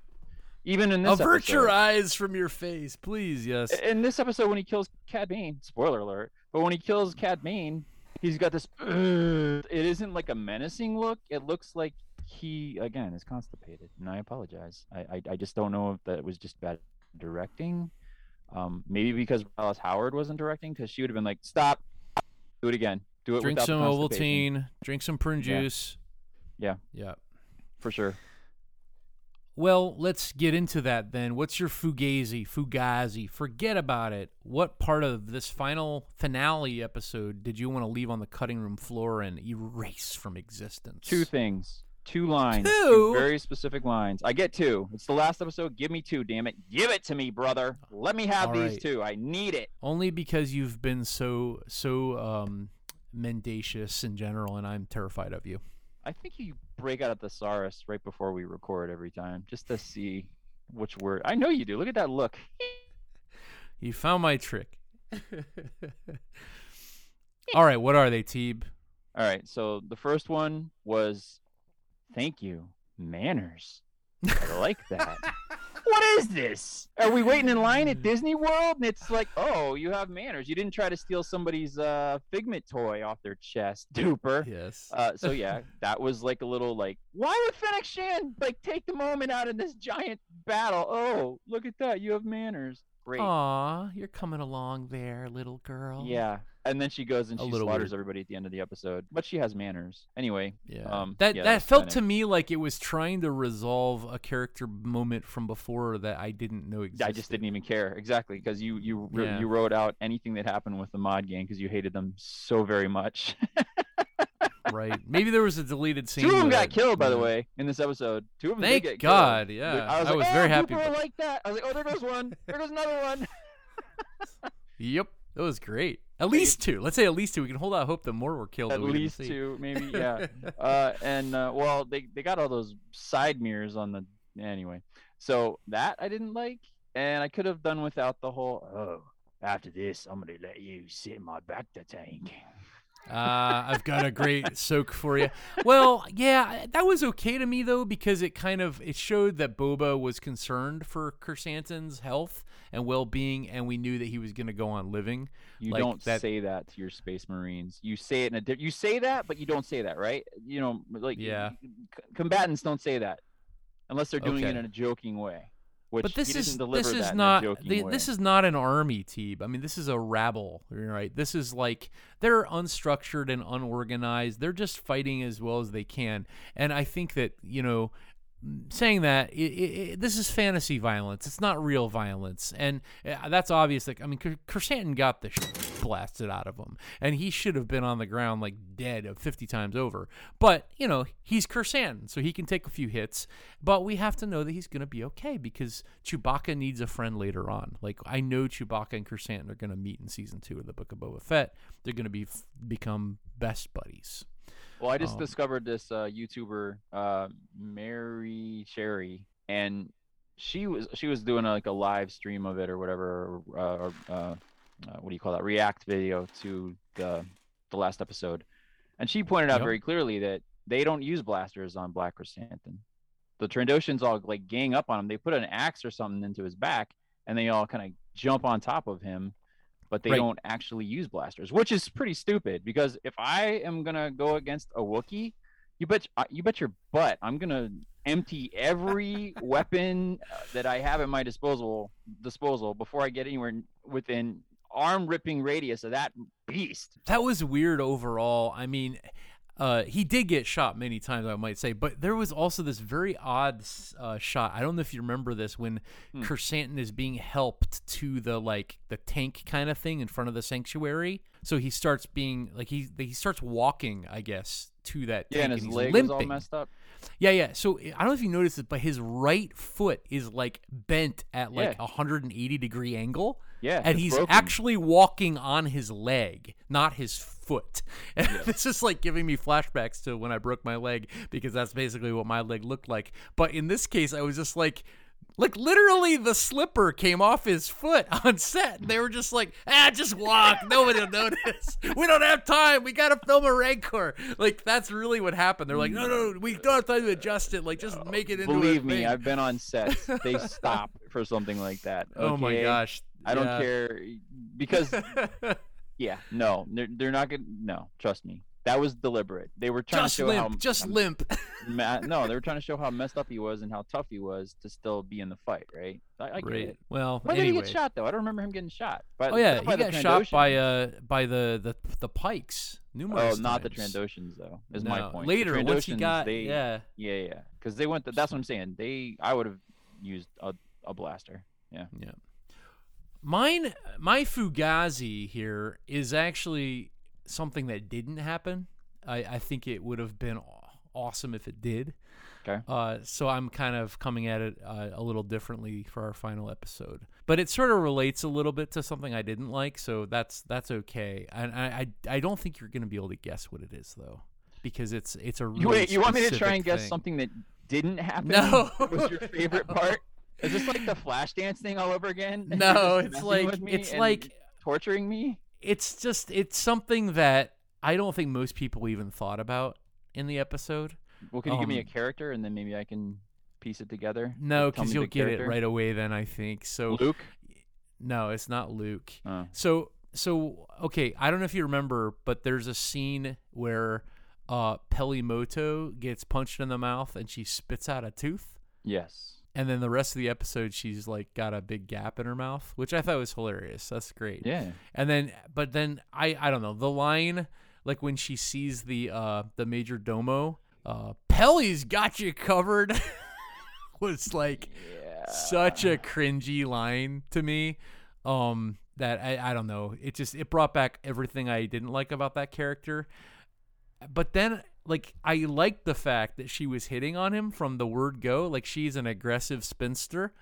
Even in this avert your episode, eyes from your face, please. Yes. in this episode when he kills Cad Bane, spoiler alert, but when he kills Cad Bane, he's got this. [CLEARS THROAT] it isn't like a menacing look. It looks like he again is constipated, and I apologize. I I, I just don't know if that was just bad directing. Um, maybe because Alice Howard wasn't directing, because she would have been like, "Stop, do it again, do it Drink some constipation." Ovaltine. Drink some prune Yeah. juice. Yeah. Yeah. for sure. Well, let's get into that then. What's your fugazi? Fugazi. Forget about it. What part of this final finale episode did you want to leave on the cutting room floor and erase from existence? Two things. Two lines. Two? very specific lines. I get two. It's the last episode. Give me two, damn it. Give it to me, brother. Let me have All these right. two. I need it. Only because you've been so so um mendacious in general, and I'm terrified of you. I think you break out a thesaurus right before we record every time, just to see which word. I know you do. Look at that look. You found my trick. [LAUGHS] All right, what are they, Teeb? All right. So the first one was, "Thank you, manners." I like that. [LAUGHS] what is this? Are we waiting in line at Disney World? And it's like, oh, you have manners. You didn't try to steal somebody's uh, figment toy off their chest, [LAUGHS] duper. Yes. Uh, so yeah, that was like a little like, why would Fennec Shand like take the moment out of this giant battle? Oh, look at that, you have manners. Great. Aw, you're coming along there, little girl. Yeah, and then she goes and A she little slaughters weird. everybody at the end of the episode, but she has manners anyway. Yeah. Um, that yeah, that felt to me like it was trying to resolve a character moment from before that I didn't know existed. I just didn't even care exactly because you you wr- Yeah. you wrote out anything that happened with the mod gang because you hated them so very much. [LAUGHS] right. Maybe there was a deleted scene. Two of them got killed, by the way, in this episode. Two of them Thank did get God, killed. yeah. I was, I like, was oh, very happy People about- like that. I was like, oh, there goes one. There goes another one. [LAUGHS] Yep, that was great. At least two. Let's say at least two. We can hold out hope that more were killed. At we least two, maybe. Yeah. [LAUGHS] uh, and uh, well, they they got all those side mirrors on the anyway. So that I didn't like, and I could have done without the whole. Oh, after this, I'm gonna let you sit in my bacta tank. Uh, I've got a great soak for you. Well, yeah, that was okay to me though because it kind of it showed that Boba was concerned for Krrsantan's health and well-being, and we knew that he was going to go on living. You Like don't that- say that to your space marines. You say it in a you say that, but you don't say that, right? You know, like Yeah. c- combatants don't say that unless they're doing it in a joking way. Which but this is this is not the, this is not an army team. I mean, this is a rabble, right? This is like they're unstructured and unorganized. They're just fighting as well as they can, and I think that you know. Saying that it, it, this is fantasy violence, it's not real violence, and uh, that's obvious. Like I mean, Ker- Krrsantan got the shit blasted out of him, and he should have been on the ground like dead fifty times over. But you know, he's Krrsantan, so he can take a few hits. But we have to know that he's going to be okay because Chewbacca needs a friend later on. Like I know Chewbacca and Krrsantan are going to meet in season two of the Book of Boba Fett. They're going to be become best buddies. Well, I just Um, discovered this uh, YouTuber, uh, Mary Cherry, and she was she was doing like a live stream of it or whatever, or, uh, or uh, uh, what do you call that? React video to the the last episode, and she pointed out Yep. very clearly that they don't use blasters on Black Chrysanthemum. The Trandoshans all like gang up on him. They put an axe or something into his back, and they all kind of jump on top of him. But they Right. don't actually use blasters, which is pretty stupid. Because if I am gonna go against a Wookiee, you bet uh, you bet your butt I'm gonna empty every [LAUGHS] weapon uh, that I have at my disposal disposal before I get anywhere within arm ripping radius of that beast. That was weird overall. I mean, uh, he did get shot many times, I might say, but there was also this very odd uh, shot. I don't know if you remember this when Hmm. Krrsantan is being helped to the like the tank kind of thing in front of the sanctuary. So he starts being like he he starts walking, I guess, to that Yeah, and his he's leg limping. was all messed up. Yeah, yeah. So I don't know if you noticed it, but his right foot is like bent at like Yeah. a 180 degree angle. Yeah, and he's broken. actually walking on his leg, not his foot. [LAUGHS] And this is like giving me flashbacks to when I broke my leg because that's basically what my leg looked like. But in this case, I was just like. Like literally, the slipper came off his foot [LAUGHS] on set. They were just like, "Ah, just walk. Nobody will notice. [LAUGHS] We don't have time. We gotta film a Rancor." Like that's really what happened. They're like, "No, no, we don't have time to adjust it. Like just make it into a Believe me, thing." I've been on sets. They [LAUGHS] stop for something like that. Oh my gosh! I don't Yeah. care because yeah, no, they're they're not gonna. No, trust me, that was deliberate. They were trying just to show limp, how just how limp. ma- [LAUGHS] no, they were trying to show how messed up he was and how tough he was to still be in the fight, right? I, I get Right. it. Well, When anyway. did he get shot though? I don't remember him getting shot. But Oh yeah, by he the got shot by uh by the the the Pykes Oh, numerous. not the. Trandoshans though. Is my point. Later, once he got they, yeah, yeah, yeah, because they went. To, that's what I'm saying. They, I would have used a, a blaster. Yeah. yeah. Mine, my Fugazi here is actually something that didn't happen. I I think it would have been awesome if it did. Okay. Uh, so I'm kind of coming at it uh, a little differently for our final episode, but it sort of relates a little bit to something I didn't like, so that's that's okay. And I I, I don't think you're gonna be able to guess what it is though, because it's it's a really You wait. You want me to try and guess thing. something that didn't happen? No. was your favorite [LAUGHS] part? Is this like the flash dance thing all over again? No, [LAUGHS] it's like it's like torturing me. It's just it's something that I don't think most people even thought about in the episode. Well, can you give me a Um, character and then maybe I can piece it together? No, because you'll get it right away. Then I think so. Luke. No, it's not Luke. Oh. So so okay, I don't know if you remember, but there's a scene where uh Peli Motto gets punched in the mouth and she spits out a tooth. Yes. And then the rest of the episode, she's like got a big gap in her mouth, which I thought was hilarious. That's great. Yeah. And then, but then I I don't know the line like when she sees the uh the major domo, uh Peli's got you covered [LAUGHS] was like such a cringy line to me. Um that I I don't know. It just it brought back everything I didn't like about that character. But then like I liked the fact that she was hitting on him from the word go. Like she's an aggressive spinster.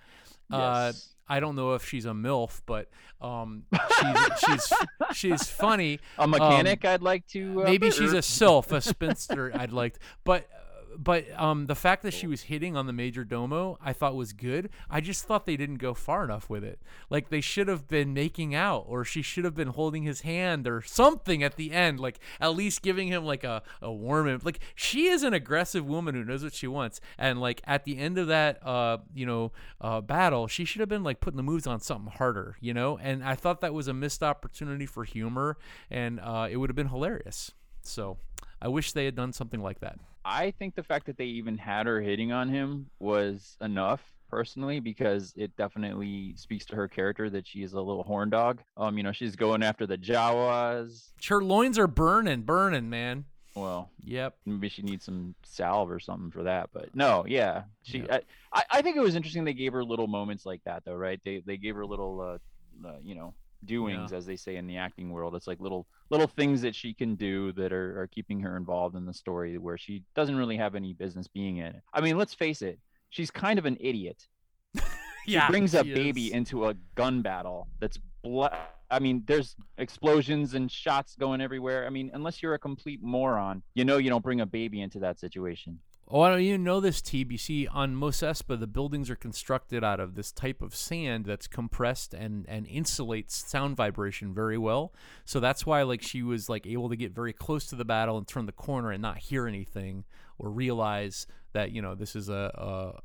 Uh Yes. I don't know if she's a MILF, but um, she's she's [LAUGHS] she's funny. A mechanic I'd like to. Uh, Maybe she's a sylph, a [LAUGHS] spinster. I'd like, to, but but um, the fact that she was hitting on the major domo, I thought was good. I just thought they didn't go far enough with it. Like they should have been making out, or she should have been holding his hand, or something at the end. Like at least giving him like a a warm. em- Like she is an aggressive woman who knows what she wants, and like at the end of that uh you know uh battle, she should have been like putting the moves on something harder, you know. And I thought that was a missed opportunity for humor, and uh, it would have been hilarious. So I wish they had done something like that. I think the fact that they even had her hitting on him was enough personally because it definitely speaks to her character that she is a little horn dog. Um, you know, she's going after the Jawas. Her loins are burning, burning, man. Well, Yep. maybe she needs some salve or something for that. But no, yeah, she. I, I, I think it was interesting they gave her little moments like that though, right? They they gave her little, uh, uh you know, doings as they say in the acting world. It's like little little things that she can do that are, are keeping her involved in the story where she doesn't really have any business being in it. I mean, let's face it, she's kind of an idiot. [LAUGHS] She Yeah, brings a she baby is. into a gun battle that's bla- I mean, there's explosions and shots going everywhere. I mean, unless you're a complete moron, you know you don't bring a baby into that situation. Oh, I don't even know this TBC. On Mos Espa, the buildings are constructed out of this type of sand that's compressed and and insulates sound vibration very well. So that's why like she was like able to get very close to the battle and turn the corner and not hear anything. Or realize that you know this is a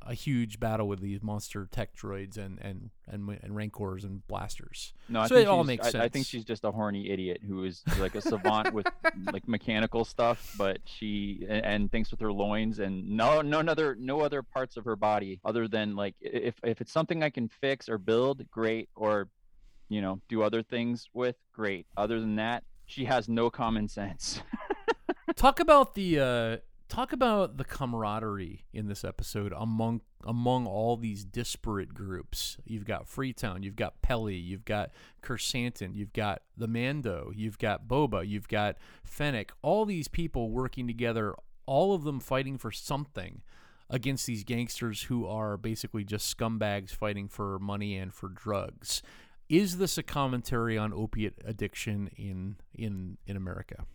a, a huge battle with these monster tech droids and and and, and rancors and blasters. No, I so think it all she's- makes I, sense. I think she's just a horny idiot who is like a savant with [LAUGHS] like mechanical stuff, but she and, and thinks with her loins and no no other no other parts of her body other than like if if it's something I can fix or build, great, or you know do other things with, great. Other than that, she has no common sense. [LAUGHS] talk about the uh talk about the camaraderie in this episode among among all these disparate groups. You've got Freetown, you've got Peli, you've got Krrsantan, you've got the Mando, you've got Boba, you've got Fennec. All these people working together, all of them fighting for something against these gangsters who are basically just scumbags fighting for money and for drugs. Is this a commentary on opiate addiction in in in America?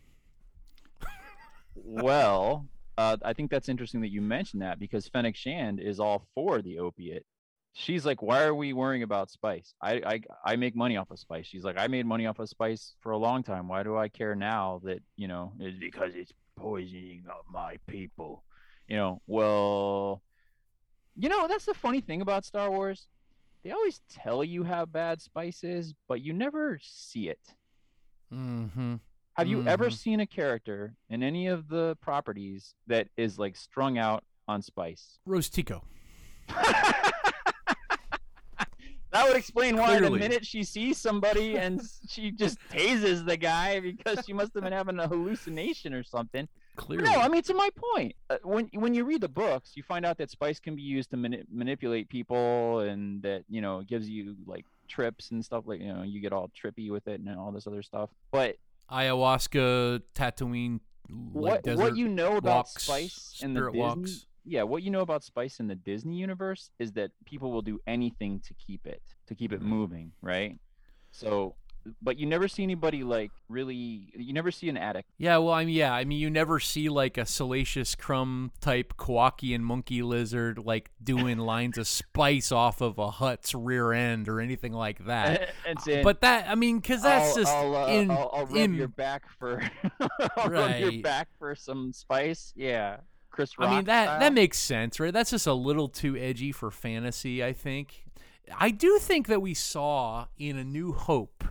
well, uh, I think that's interesting that you mentioned that because Fennec Shand is all for the opiate. She's like, why are we worrying about spice? I, I I make money off of spice. She's like, I made money off of spice for a long time. Why do I care now that you know? It's because it's poisoning my people. You know, well, you know that's the funny thing about Star Wars. They always tell you how bad spice is, but you never see it. Mm-hmm. Have you ever Mhm. seen a character in any of the properties that is like strung out on spice? Rose Tico. [LAUGHS] That would explain why Clearly. the minute she sees somebody and [LAUGHS] she just tases the guy because she must have been having a hallucination or something. Clearly. No, I mean to my point. Uh, when when you read the books, you find out that spice can be used to mani- manipulate people, and that you know it gives you like trips and stuff. Like you know you get all trippy with it and all this other stuff. But ayahuasca, Tatooine, like what what you know about walks, spice in the Disney, walks. yeah, what you know about spice in the Disney universe is that people will do anything to keep it, to keep it Mm-hmm. moving, right? So, but you never see anybody like really. You never see an addict. Yeah, well, I mean, yeah, I mean, you never see like a salacious crumb type Kowakian monkey lizard like doing [LAUGHS] lines of spice off of a Hutt's rear end or anything like that. saying, But that, I mean, because that's I'll, just I'll, uh, in I'll, I'll rub in. your back for [LAUGHS] I'll rub your back for some spice. Yeah, Chris Rock. I mean that style. that makes sense, right? That's just a little too edgy for fantasy, I think. I do think that we saw in A New Hope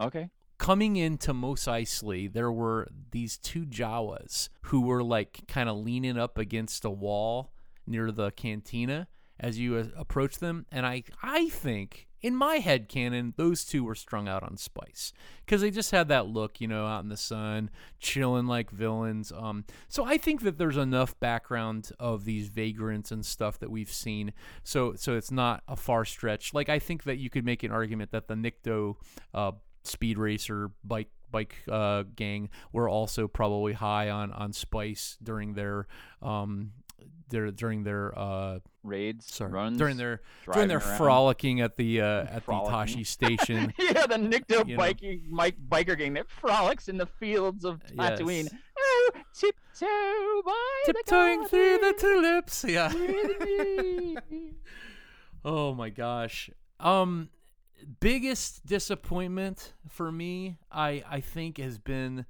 okay. coming into Mos Eisley, there were these two Jawas who were like kind of leaning up against a wall near the cantina as you uh, approach them, and I I think in my head canon those two were strung out on spice because they just had that look, you know, out in the sun, chilling like villains. Um, so I think that there's enough background of these vagrants and stuff that we've seen, so so it's not a far stretch. Like I think that you could make an argument that the Nikto uh, speed racer bike bike uh, gang were also probably high on on spice during their um their during their uh Raids, sorry runs during their during their around. frolicking at the uh at the Tosche [LAUGHS] station. yeah, the Nikto You know. biking Mike biker gang that frolics in the fields of Tatooine. Yes. Oh, tiptoe by Tiptoeing through the tulips. Yeah. [LAUGHS] Oh my gosh. Um biggest disappointment for me I I think has been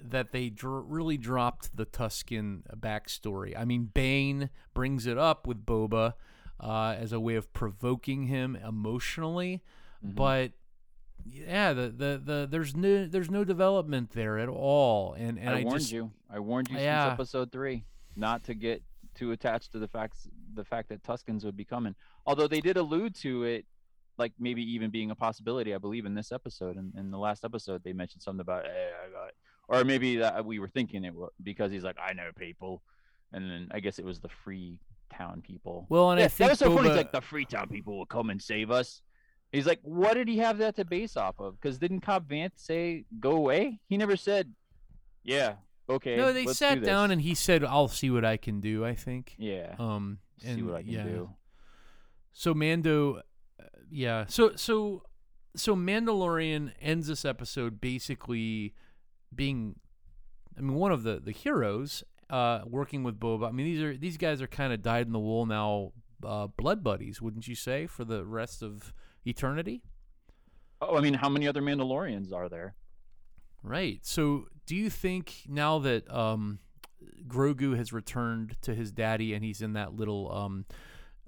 that they dr- really dropped the Tusken backstory. I mean Bane brings it up with Boba uh, as a way of provoking him emotionally, Mm-hmm. but yeah, the, the the there's no there's no development there at all. And and I, I, warned just you. I warned you Yeah. since episode three not to get too attached to the facts, the fact that Tuskens would be coming. Although they did allude to it, like maybe even being a possibility. I believe in this episode and in the last episode they mentioned something about, hey, I got, or maybe that we were thinking it was because he's like, I know people, and then I guess it was the free town people. well, and yeah, I think that was so funny. He's like, the Freetown people will come and save us. He's like, what did he have that to base off of? Because didn't Cobb Vanth say go away? He never said, yeah, okay. no, they sat do down and he said, "I'll see what I can do." I think. yeah, Um, see what I can yeah. do. So Mando, yeah. So so so Mandalorian ends this episode basically being, I mean, one of the the heroes, uh, working with Boba. I mean, these are these guys are kind of dyed in the wool now, uh, blood buddies, wouldn't you say, for the rest of eternity? Oh, I mean, how many other Mandalorians are there? Right. So, do you think now that um, Grogu has returned to his daddy, and he's in that little um,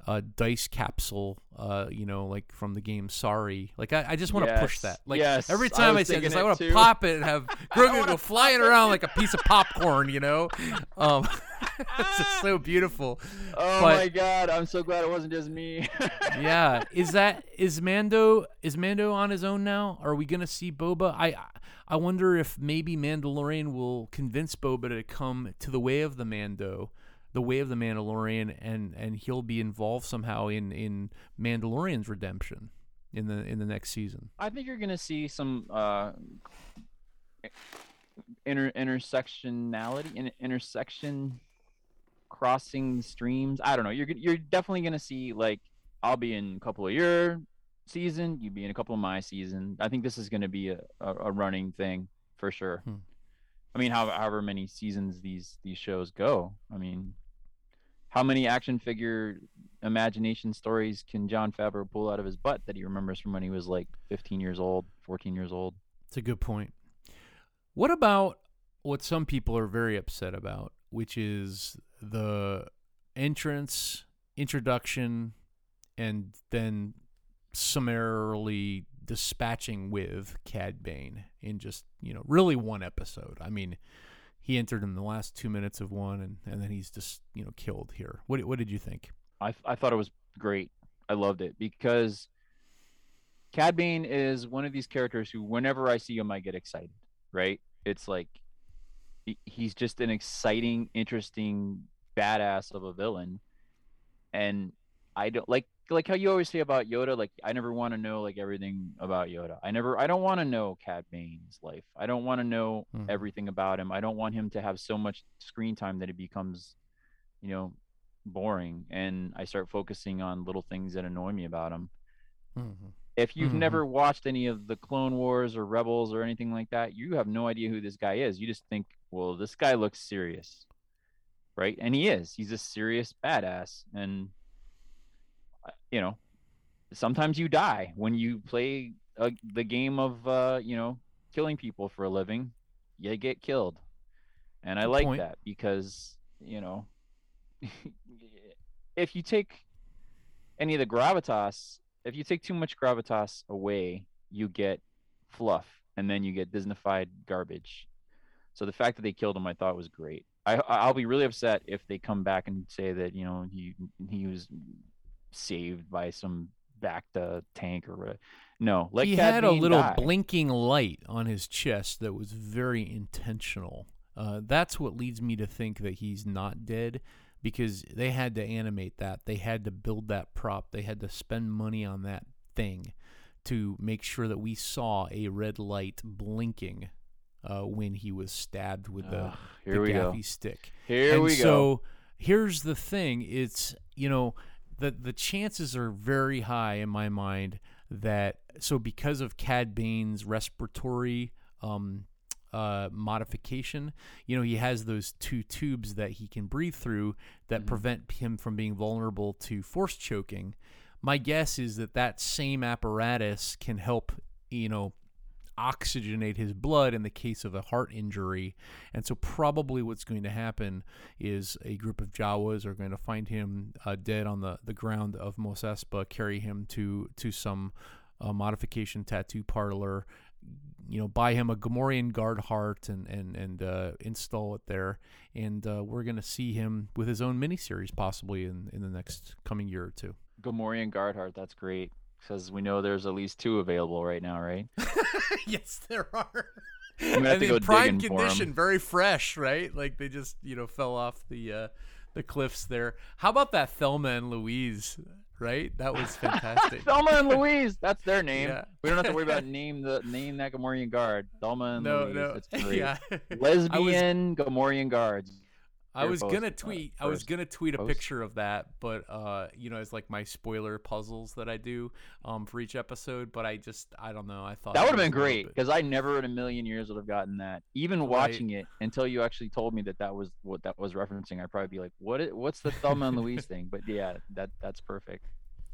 uh, dice capsule, uh, you know, like from the game Sorry. Like I, I just want to push that. Like yes, every time I, was say this, I want to pop it and have [LAUGHS] Grogu go flying around like a piece of popcorn. You know, [LAUGHS] um, [LAUGHS] it's just so beautiful. Oh But- my god, I'm so glad it wasn't just me. yeah, is that is Mando is Mando on his own now? Are we gonna see Boba? I I wonder if maybe Mandalorian will convince Boba to come to the way of the Mando, the way of the Mandalorian, and and he'll be involved somehow in in Mandalorian's redemption in the in the next season. I think you're gonna see some uh, inter intersectionality, in, intersection, crossing streams. I don't know. You're you're definitely gonna see like I'll be in a couple of your season, you be in a couple of my season. I think this is gonna be a, a, a running thing for sure. Hmm. I mean, how, however many seasons these these shows go. I mean, how many action figure imagination stories can Jon Favreau pull out of his butt that he remembers from when he was like 15 years old, 14 years old? It's a good point. What about what some people are very upset about, which is the entrance, introduction, and then summarily dispatching with Cad Bane in just, you know, really one episode. I mean, he entered in the last two minutes of one and, and then he's just, you know, killed here. What, what did you think? I I thought it was great. I loved it because Cad Bane is one of these characters who, whenever I see him, I get excited. Right? It's like he's just an exciting, interesting, badass of a villain, and I don't like like how you always say about Yoda. Like I never want to know like everything about Yoda. I never. I don't want to know Cad Bane's life. I don't want to know Mhm. everything about him. I don't want him to have so much screen time that it becomes, you know, boring and I start focusing on little things that annoy me about him. Mm-hmm. If you've Mhm. never watched any of the Clone Wars or Rebels or anything like that, you have no idea who this guy is. You just think, well, this guy looks serious. Right? And he is. He's a serious badass and you know, sometimes you die when you play uh, the game of uh, you know, killing people for a living. You get killed. And I Good like point. that because, you know, [LAUGHS] if you take any of the gravitas, if you take too much gravitas away, you get fluff, and then you get Disneyfied garbage. So the fact that they killed him, I thought was great. I I'll be really upset if they come back and say that you know he he was saved by some Bacta tank or what. No, let he had a little die. blinking light on his chest that was very intentional. Uh, that's what leads me to think that he's not dead because they had to animate that. They had to build that prop. They had to spend money on that thing to make sure that we saw a red light blinking uh, when he was stabbed with the, here the we go. gaffi stick. Here and we go. so here's the thing it's you know the the chances are very high in my mind that so because of Cad Bane's respiratory um uh, modification. You know, he has those two tubes that he can breathe through that Mm-hmm. prevent him from being vulnerable to force choking. My guess is that that same apparatus can help, you know, oxygenate his blood in the case of a heart injury. And so, probably what's going to happen is a group of Jawas are going to find him uh, dead on the, the ground of Mos Espa, carry him to to some uh, modification tattoo parlor, you know, buy him a Gamorrean guard heart and and and uh, install it there. And uh, we're going to see him with his own miniseries possibly in in the next coming year or two. Gamorrean guard heart, that's great. Because we know there's at least two available right now, right? [LAUGHS] yes, there are. [LAUGHS] And in prime digging for 'em. condition, very fresh, right? Like they just you know fell off the uh, the cliffs there. How about that Thelma and Louise? Right, that was [LAUGHS] fantastic. Thelma and Louise, that's their name. Yeah. We don't have to worry about name the name that Gamorrean guard. Thelma and no, Louise, no, that's great. yeah. Lesbian Gamorrean guards. I was gonna uh, tweet. I was gonna tweet a post. picture of that, but uh, you know, it's like my spoiler puzzles that I do um for each episode. But I just, I don't know. I thought That would have been great because I never in a million years would have gotten that. Even Right. watching it until you actually told me that that was what that was referencing, I'd probably be like, "What? What's the Thelma and Louise [LAUGHS] thing?" But yeah, that that's perfect.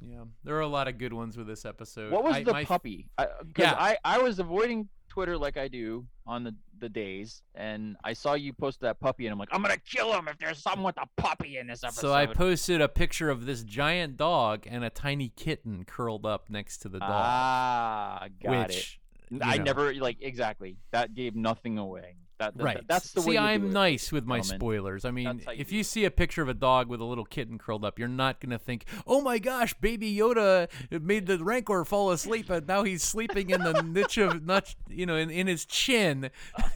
Yeah, there are a lot of good ones with this episode. What was I- the my- puppy? I, Yeah. I I was avoiding Twitter like I do on the the days, and I saw you post that puppy, and I'm like, I'm gonna kill him if there's something with a puppy in this episode. So I posted a picture of this giant dog and a tiny kitten curled up next to the dog. Ah, got which it. I know. never like exactly. That gave nothing away. That, that- right. that's the See, way. you do I'm nice with my gentlemen. spoilers. I mean, you if you see a picture of a dog with a little kitten curled up, you're not gonna think, "Oh my gosh, Baby Yoda made the Rancor fall asleep, and now he's sleeping in the [LAUGHS] niche of nut, you know, in, in his chin." [LAUGHS]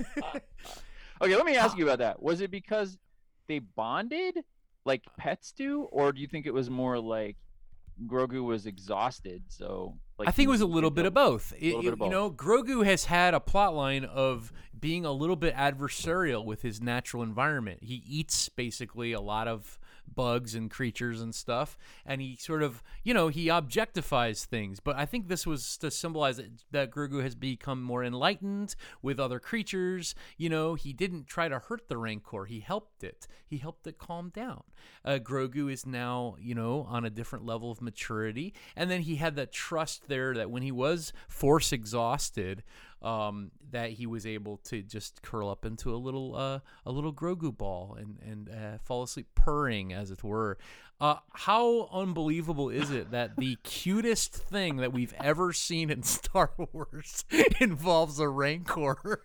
Okay, let me ask [LAUGHS] you about that. Was it because they bonded like pets do, or do you think it was more like Grogu was exhausted? So like I think it was a little bit of both. It- little bit you, of you know, Grogu has had a plot line of being a little bit adversarial with his natural environment. He eats basically a lot of bugs and creatures and stuff, and he sort of, you know, he objectifies things. But I think this was to symbolize that, that Grogu has become more enlightened with other creatures. You know, he didn't try to hurt the Rancor; he helped it. He helped it calm down. Uh, Grogu is now, you know, on a different level of maturity, and then he had that trust there that when he was force exhausted, um, that he was able to just curl up into a little uh, a little Grogu ball and and uh, fall asleep purring, as it were. Uh, how unbelievable is it that the [LAUGHS] cutest thing that we've ever seen in [LAUGHS] Star Wars [LAUGHS] involves a Rancor?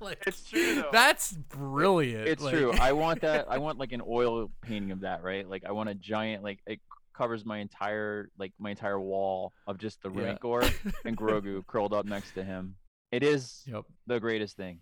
like, It's true, though. That's brilliant. It's Like- true. I want that. I want like an oil painting of that, right? Like I want a giant, like it covers my entire, like my entire wall of just the Yeah. Rancor and Grogu [LAUGHS] curled up next to him. It is Yep. the greatest thing.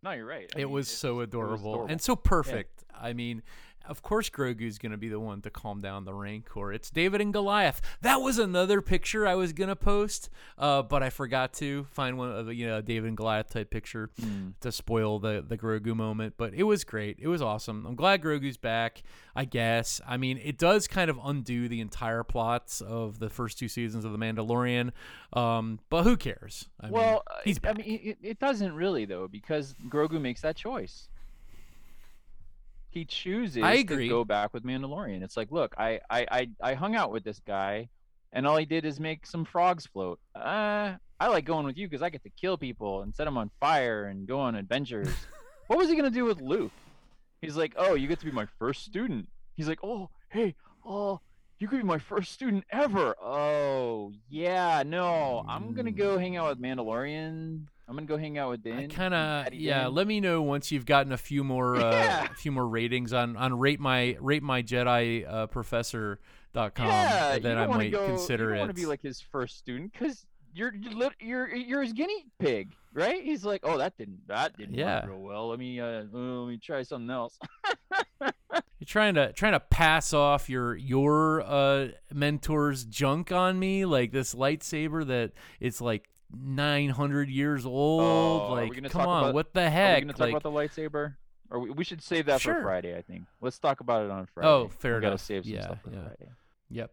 No, you're right. I It mean, was so was adorable, and so perfect. I mean, of course, Grogu's going to be the one to calm down the Rancor. It's David and Goliath. That was another picture I was going to post, uh, but I forgot to find one of the you know David and Goliath type picture Mm. to spoil the the Grogu moment. But it was great. It was awesome. I'm glad Grogu's back. I guess. I mean, it does kind of undo the entire plots of the first two seasons of The Mandalorian. Um, but who cares? I well, he's I mean, it, it doesn't really though, because Grogu makes that choice. He chooses I to agree. go back with Mandalorian. It's like, look, I, I, I, I hung out with this guy, and all he did is make some frogs float. Uh, I like going with you because I get to kill people and set them on fire and go on adventures. [LAUGHS] what was he gonna do with Luke? He's like, oh, you get to be my first student. He's like, oh, hey, oh, you could be my first student ever. Oh, yeah, no, I'm gonna go hang out with Mandalorian. I'm gonna go hang out with Dan. I kind of yeah. Din. Let me know once you've gotten a few more uh, Yeah. a few more ratings on on rate my rate my Jedi uh, professor dot com. yeah, then I might go, consider you don't it. want to be like his first student because you're you're you're his guinea pig, right? He's like, oh, that didn't that didn't Yeah. work real well. Let me uh, let me try something else. [LAUGHS] You're trying to trying to pass off your your uh, mentor's junk on me, like this lightsaber that it's like 900 years old. Oh, like, come on, about- what the Are we heck? gonna talk like, about the lightsaber? Or we, we should save that Sure. for Friday. I think. Let's talk about it on Friday. Oh, fair we Gotta save some Yeah, stuff for yeah. Friday. Yep.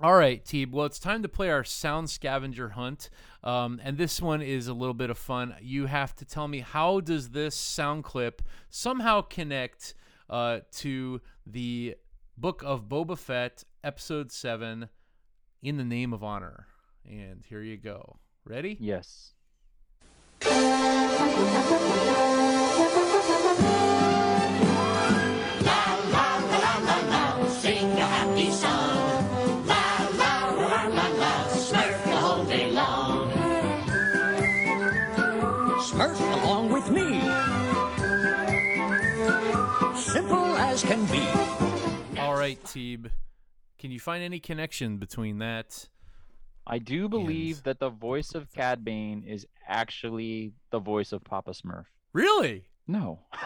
All right, Teeb. Well, it's time to play our sound scavenger hunt, um, and this one is a little bit of fun. You have to tell me how does this sound clip somehow connect uh, to the Book of Boba Fett, Episode Seven, "In the Name of Honor." And here you go. Ready? Yes. Sing a happy song. La la la la la. Smurf the whole day long. Smurf along with me. Simple as can be. All right, Teeb. Can you find any connection between that? I do believe that the voice of Cad Bane is actually the voice of Papa Smurf. Really? No. [LAUGHS]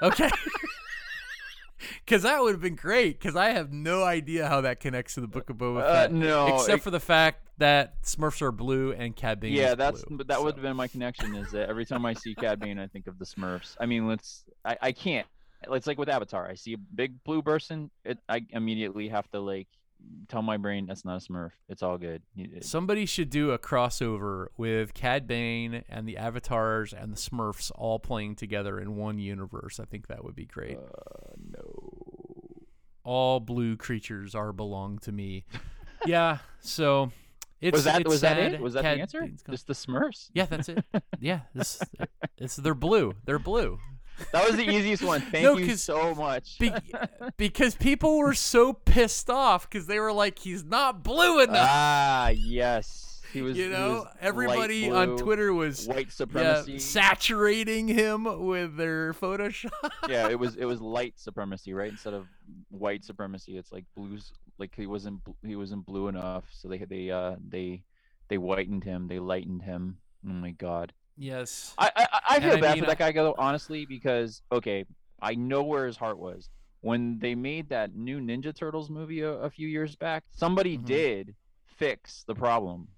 Okay. [LAUGHS] Because that would have been great. Because I have no idea how that connects to the Book of Boba Uh, Fett. no, except it- for the fact that Smurfs are blue and Cad Bane yeah, is that's blue. but that would have been my connection. Is that every time I see Cad Bane, I think of the Smurfs. I mean, let's. I, I can't. It's like with Avatar. I see a big blue person. It, I immediately have to like tell my brain that's not a Smurf. It's all good. It- Somebody should do a crossover with Cad Bane and the Avatars and the Smurfs all playing together in one universe. I think that would be great. uh, no. all blue creatures are belong to me. [LAUGHS] yeah, so It's, was that it's was that it? Was that Cat- the answer? Just the Smurfs? yeah, that's it. Yeah, this [LAUGHS] it's they're blue. They're blue. That was the easiest one. Thank No, you so much. Be- [LAUGHS] because people were so pissed off because they were like, he's not blue enough. ah, yes. He was. you know, was everybody on Twitter was white yeah, supremacy. saturating him with their Photoshop. [LAUGHS] yeah, it was it was light supremacy, right? Instead of white supremacy, it's like blues. Like he wasn't he wasn't blue enough, so they they uh they they whitened him, they lightened him. Oh my god. Yes. I I, I And feel I bad mean, for that guy though, honestly, because okay, I know where his heart was when they made that new Ninja Turtles movie a, a few years back. Somebody Mhm. did fix the problem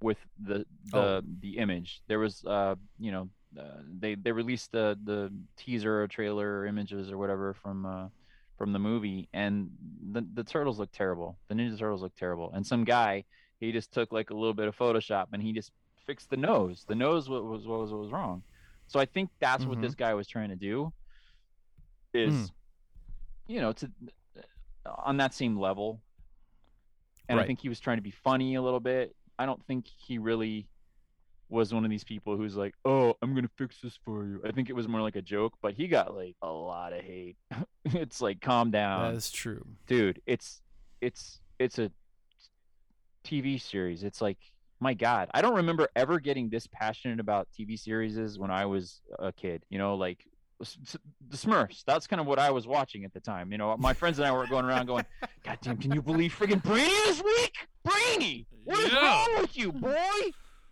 with the the Oh. the image. There was uh you know uh, they they released the the teaser or trailer images or whatever from uh from the movie and the the turtles look terrible. The Ninja Turtles look terrible. And some guy he just took like a little bit of Photoshop and he just fixed the nose. The nose wa- was what was what was wrong. So I think that's what Mhm. this guy was trying to do. Is Mm. you know to on that same level. And I think he was trying to be funny a little bit. I don't think he really was one of these people who's like, "Oh, I'm gonna fix this for you." I think it was more like a joke, but he got like a lot of hate. [LAUGHS] it's like, calm down that is true. dude it's it's it's a tv series it's like my god i don't remember ever getting this passionate about tv series when i was a kid you know like the smurfs that's kind of what i was watching at the time you know my friends and i were going around going god damn can you believe friggin' brainy this week? Brainy! What is Yeah. wrong with you boy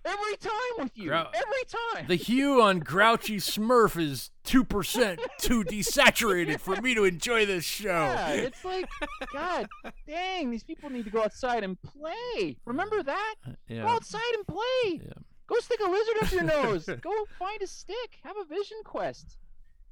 every time with you Grou- every time The hue on Grouchy Smurf is two percent too desaturated for me to enjoy this show. Yeah, it's like, God dang, these people need to go outside and play. Remember that? Uh, go outside and play. Yeah. Go stick a lizard up your [LAUGHS] nose. go find a stick. Have a vision quest.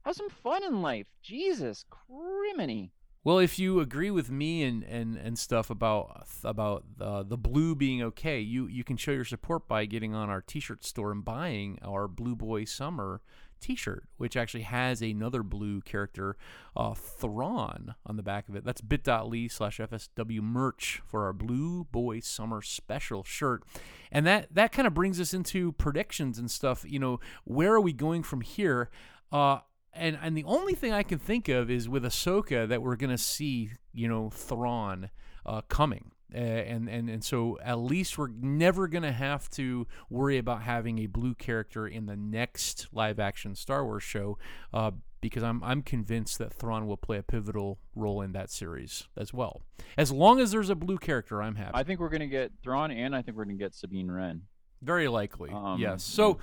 Have some fun in life. Jesus criminy. Well, if you agree with me and, and, and stuff about about uh, the blue being okay, you, you can show your support by getting on our T-shirt store and buying our Blue Boy Summer T-shirt, which actually has another blue character, uh, Thrawn, on the back of it. That's bit.ly slash FSW merch for our Blue Boy Summer Special shirt, and that that kind of brings us into predictions and stuff. You know, where are we going from here? Uh, and and the only thing I can think of is with Ahsoka that we're gonna see, you know, Thrawn uh, coming. Uh, and, and and so at least we're never gonna have to worry about having a blue character in the next live action Star Wars show, uh, because I'm I'm convinced that Thrawn will play a pivotal role in that series as well. As long as there's a blue character, I'm happy. I think we're gonna get Thrawn, and I think we're gonna get Sabine Wren. Very likely, Um, yes. So,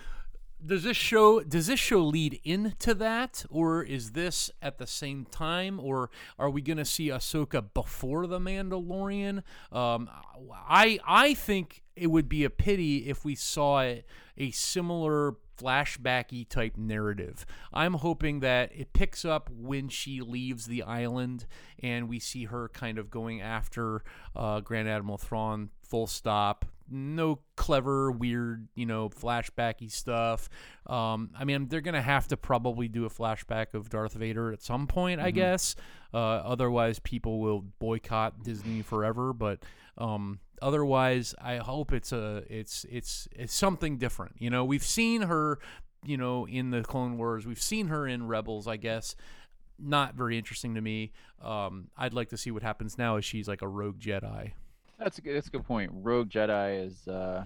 does this show does this show lead into that, or is this at the same time, or are we going to see Ahsoka before the Mandalorian? Um, I I think it would be a pity if we saw it, a similar flashbacky type narrative. I'm hoping that it picks up when she leaves the island and we see her kind of going after uh, Grand Admiral Thrawn. Full stop. No clever, weird, you know, flashbacky stuff. Um, I mean, they're gonna have to probably do a flashback of Darth Vader at some point, I guess. Uh, otherwise, people will boycott Disney forever. But um, otherwise, I hope it's a it's it's it's something different. You know, we've seen her, you know, in the Clone Wars. We've seen her in Rebels, I guess. Not very interesting to me. Um, I'd like to see what happens now as she's like a rogue Jedi. That's a good. That's a good point. Rogue Jedi is. Uh,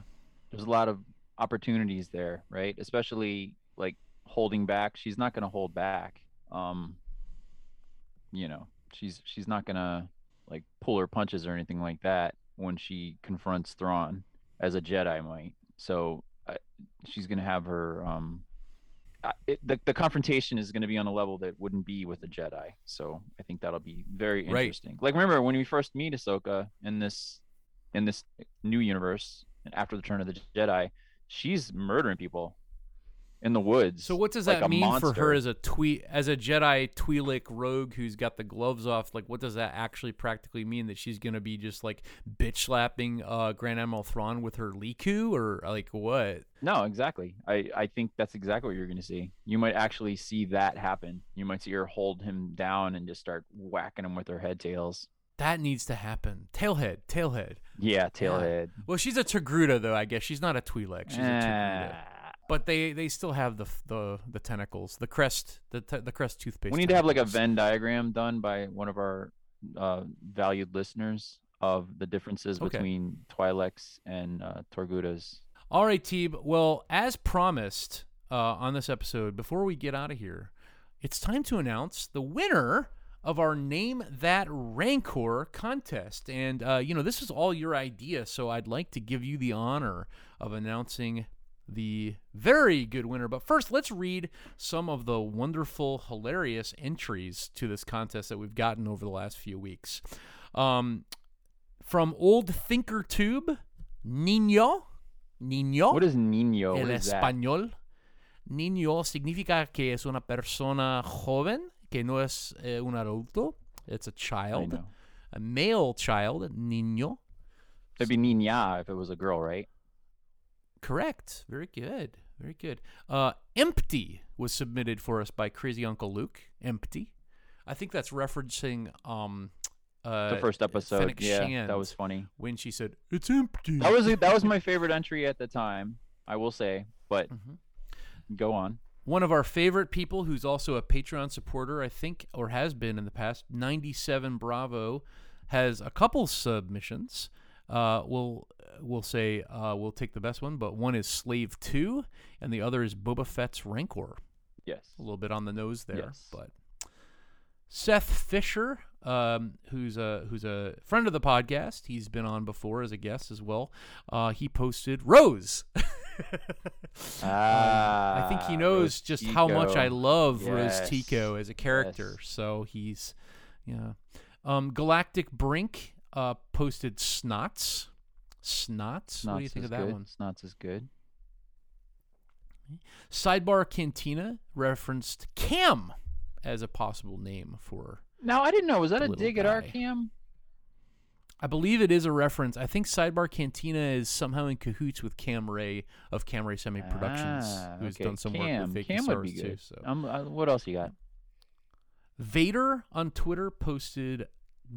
there's a lot of opportunities there, right? Especially like holding back. She's not going to hold back. Um, you know, she's she's not going to like pull her punches or anything like that when she confronts Thrawn as a Jedi might. So I, she's going to have her. Um, it, the the confrontation is going to be on a level that wouldn't be with a Jedi. So I think that'll be very Right. interesting. Like remember when we first meet Ahsoka in this in this new universe and after the turn of the Jedi, she's murdering people in the woods. So what does that a mean for her as a tweet as a Jedi Twi'lek rogue who's got the gloves off? Like, what does that actually practically mean? That she's gonna be just like bitch slapping uh, Grand Admiral Thrawn with her lekku, or like what? No, exactly. I, I think that's exactly what you're going to see. You might actually see that happen. You might see her hold him down and just start whacking him with her head tails. That needs to happen. Tailhead, tailhead. Yeah, tailhead. Well, she's a Togruta though. I guess she's not a Twi'lek. She's a Togruta. Ah. But they they still have the the the tentacles, the crest, the te- the crest toothpaste. we need to have like a. Venn diagram done by one of our uh, valued listeners of the differences Okay. between Twi'leks and uh, Togrutas. All right, Teeb. Well, as promised uh, on this episode, before we get out of here, it's time to announce the winner of our Name That Rancor contest. And, uh, you know, this is all your idea, so I'd like to give you the honor of announcing the very good winner. But first, let's read some of the wonderful, hilarious entries to this contest that we've gotten over the last few weeks. Um, from Old Thinker Tube, Nino. Nino. What is Nino? El What is that? español. Niño significa que es una persona joven, que no es eh, un adulto. It's a child, a male child, niño. It'd be Nina if it was a girl, right? Correct. Very good. Very good. Uh, Empty was submitted for us by Crazy Uncle Luke. Empty. I think that's referencing um, uh, The first episode. Fennec Yeah, Shand that was funny. when she said it's empty. That was that was my favorite entry at the time. I will say, but Mhm. go on. One of our favorite people who's also a Patreon supporter, I think, or has been in the past, 97 Bravo, has a couple submissions. Uh, we'll we'll say uh, we'll take the best one, but one is Slave Two, and the other is Boba Fett's Rancor. Yes. A little bit on the nose there, Yes. but Seth Fisher, um, who's a who's a friend of the podcast, he's been on before as a guest as well. Uh, he posted Rose. [LAUGHS] Ah, [LAUGHS] I think he knows just how much I love Yes. Rose Tico as a character. Yes. So he's, yeah. Um, Galactic Brink uh, posted Snots. Snots? what do you think is of that good. one? Snots is good. Sidebar Cantina referenced Cam as a possible name for. Now I didn't know. Was that a Little dig at our guy. cam? I believe it is a reference. I think Sidebar Cantina is somehow in cahoots with Cam Ray of Cam Ray Semi Productions, Ah, who's okay. done some Cam. work with Fake Cam would be good. too. So. Um, uh, what else you got? Vader on Twitter posted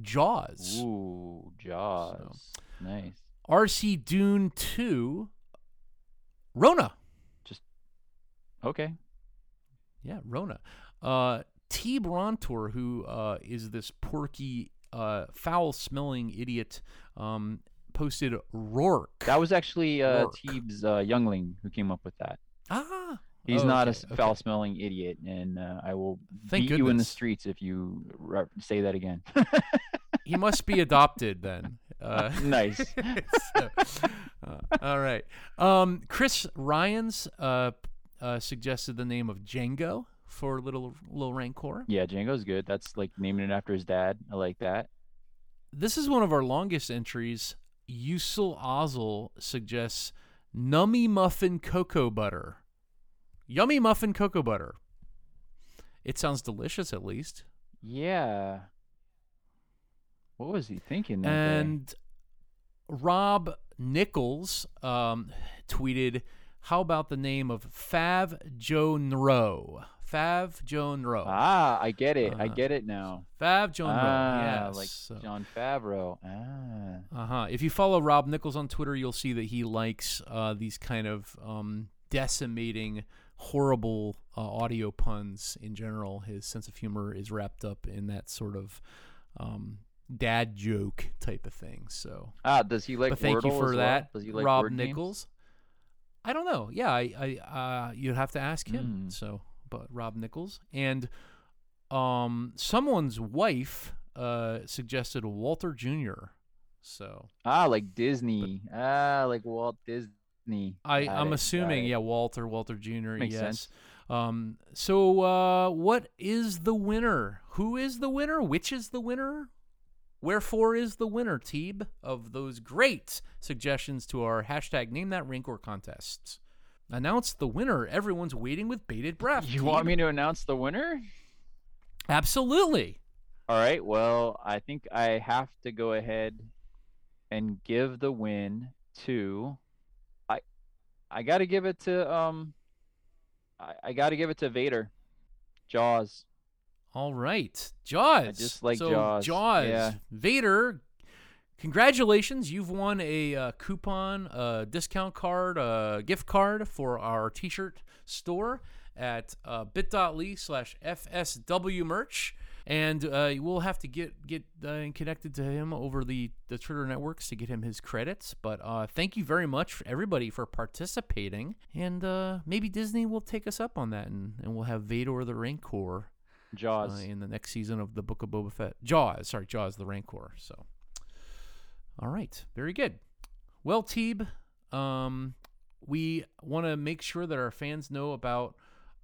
Jaws. Ooh, Jaws. Nice. RC Dune 2. Rona. Just, okay. Yeah, Rona. Uh, T. Brontor, who uh, is this porky, uh, foul smelling idiot, um, posted Rourke. That was actually uh, Rourke. Teeb's uh, youngling who came up with that. ah. He's Oh, not okay, a okay. foul-smelling idiot, and uh, I will Thank beat you in the streets if you re- say that again. [LAUGHS] He must be adopted then. Uh, [LAUGHS] nice. [LAUGHS] so, uh, all right. Um, Chris Ryans uh, uh, suggested the name of Django for little little Rancor. Yeah, Django's good. That's like naming it after his dad. I like that. This is one of our longest entries. Yusul Ozel suggests Nummy Muffin Cocoa Butter. Yummy Muffin Cocoa Butter. It sounds delicious, at least. Yeah. What was he thinking? That day? And Rob Nichols um, tweeted, "How about the name of Fav Joan Rowe? Fav Joan Rowe. ah, I get it. I Uh, get it now. Fav Joan ah, Rowe. Yes. like so- Jon Favreau. Ah. Uh huh. If you follow Rob Nichols on Twitter, you'll see that he likes uh, these kind of um, decimating, horrible uh, audio puns in general. His sense of humor is wrapped up in that sort of um, dad joke type of thing. So, Ah, does he like but thank you for well? that, he like Rob word games? Nichols. I don't know. Yeah, I, I uh, you'd have to ask him. Mm. So, but Rob Nichols and um, someone's wife uh, suggested Walter Jr. So. Ah, like Disney. Ah, like Walt Disney. I, Got I'm it, assuming, yeah, Walter, Walter Jr. Makes yes. sense. Um, so, uh, what is the winner? Who is the winner? Which is the winner? Wherefore is the winner, Teeb, of those great suggestions to our hashtag Name That Rancor contests? Announce the winner. Everyone's waiting with bated breath. You want me to announce the winner? Absolutely. All right. Well, I think I have to go ahead and give the win to I I got to give it to um I, I got to give it to Vader. Jaws. All right, Jaws. I just like so, Jaws. Jaws. Yeah. Vader. Congratulations, you've won a uh, coupon, a discount card, a gift card for our T-shirt store at uh, bit.ly slash FSW merch. And uh, we'll have to get get uh, connected to him over the, the Twitter networks to get him his credits. But uh, thank you very much, everybody, for participating. And uh, maybe Disney will take us up on that, and, and we'll have Vader the Rancor Jaws. in the next season of the Book of Boba Fett. Jaws, sorry, Jaws the Rancor. So, all right, very good. Well, Teeb, um, we want to make sure that our fans know about,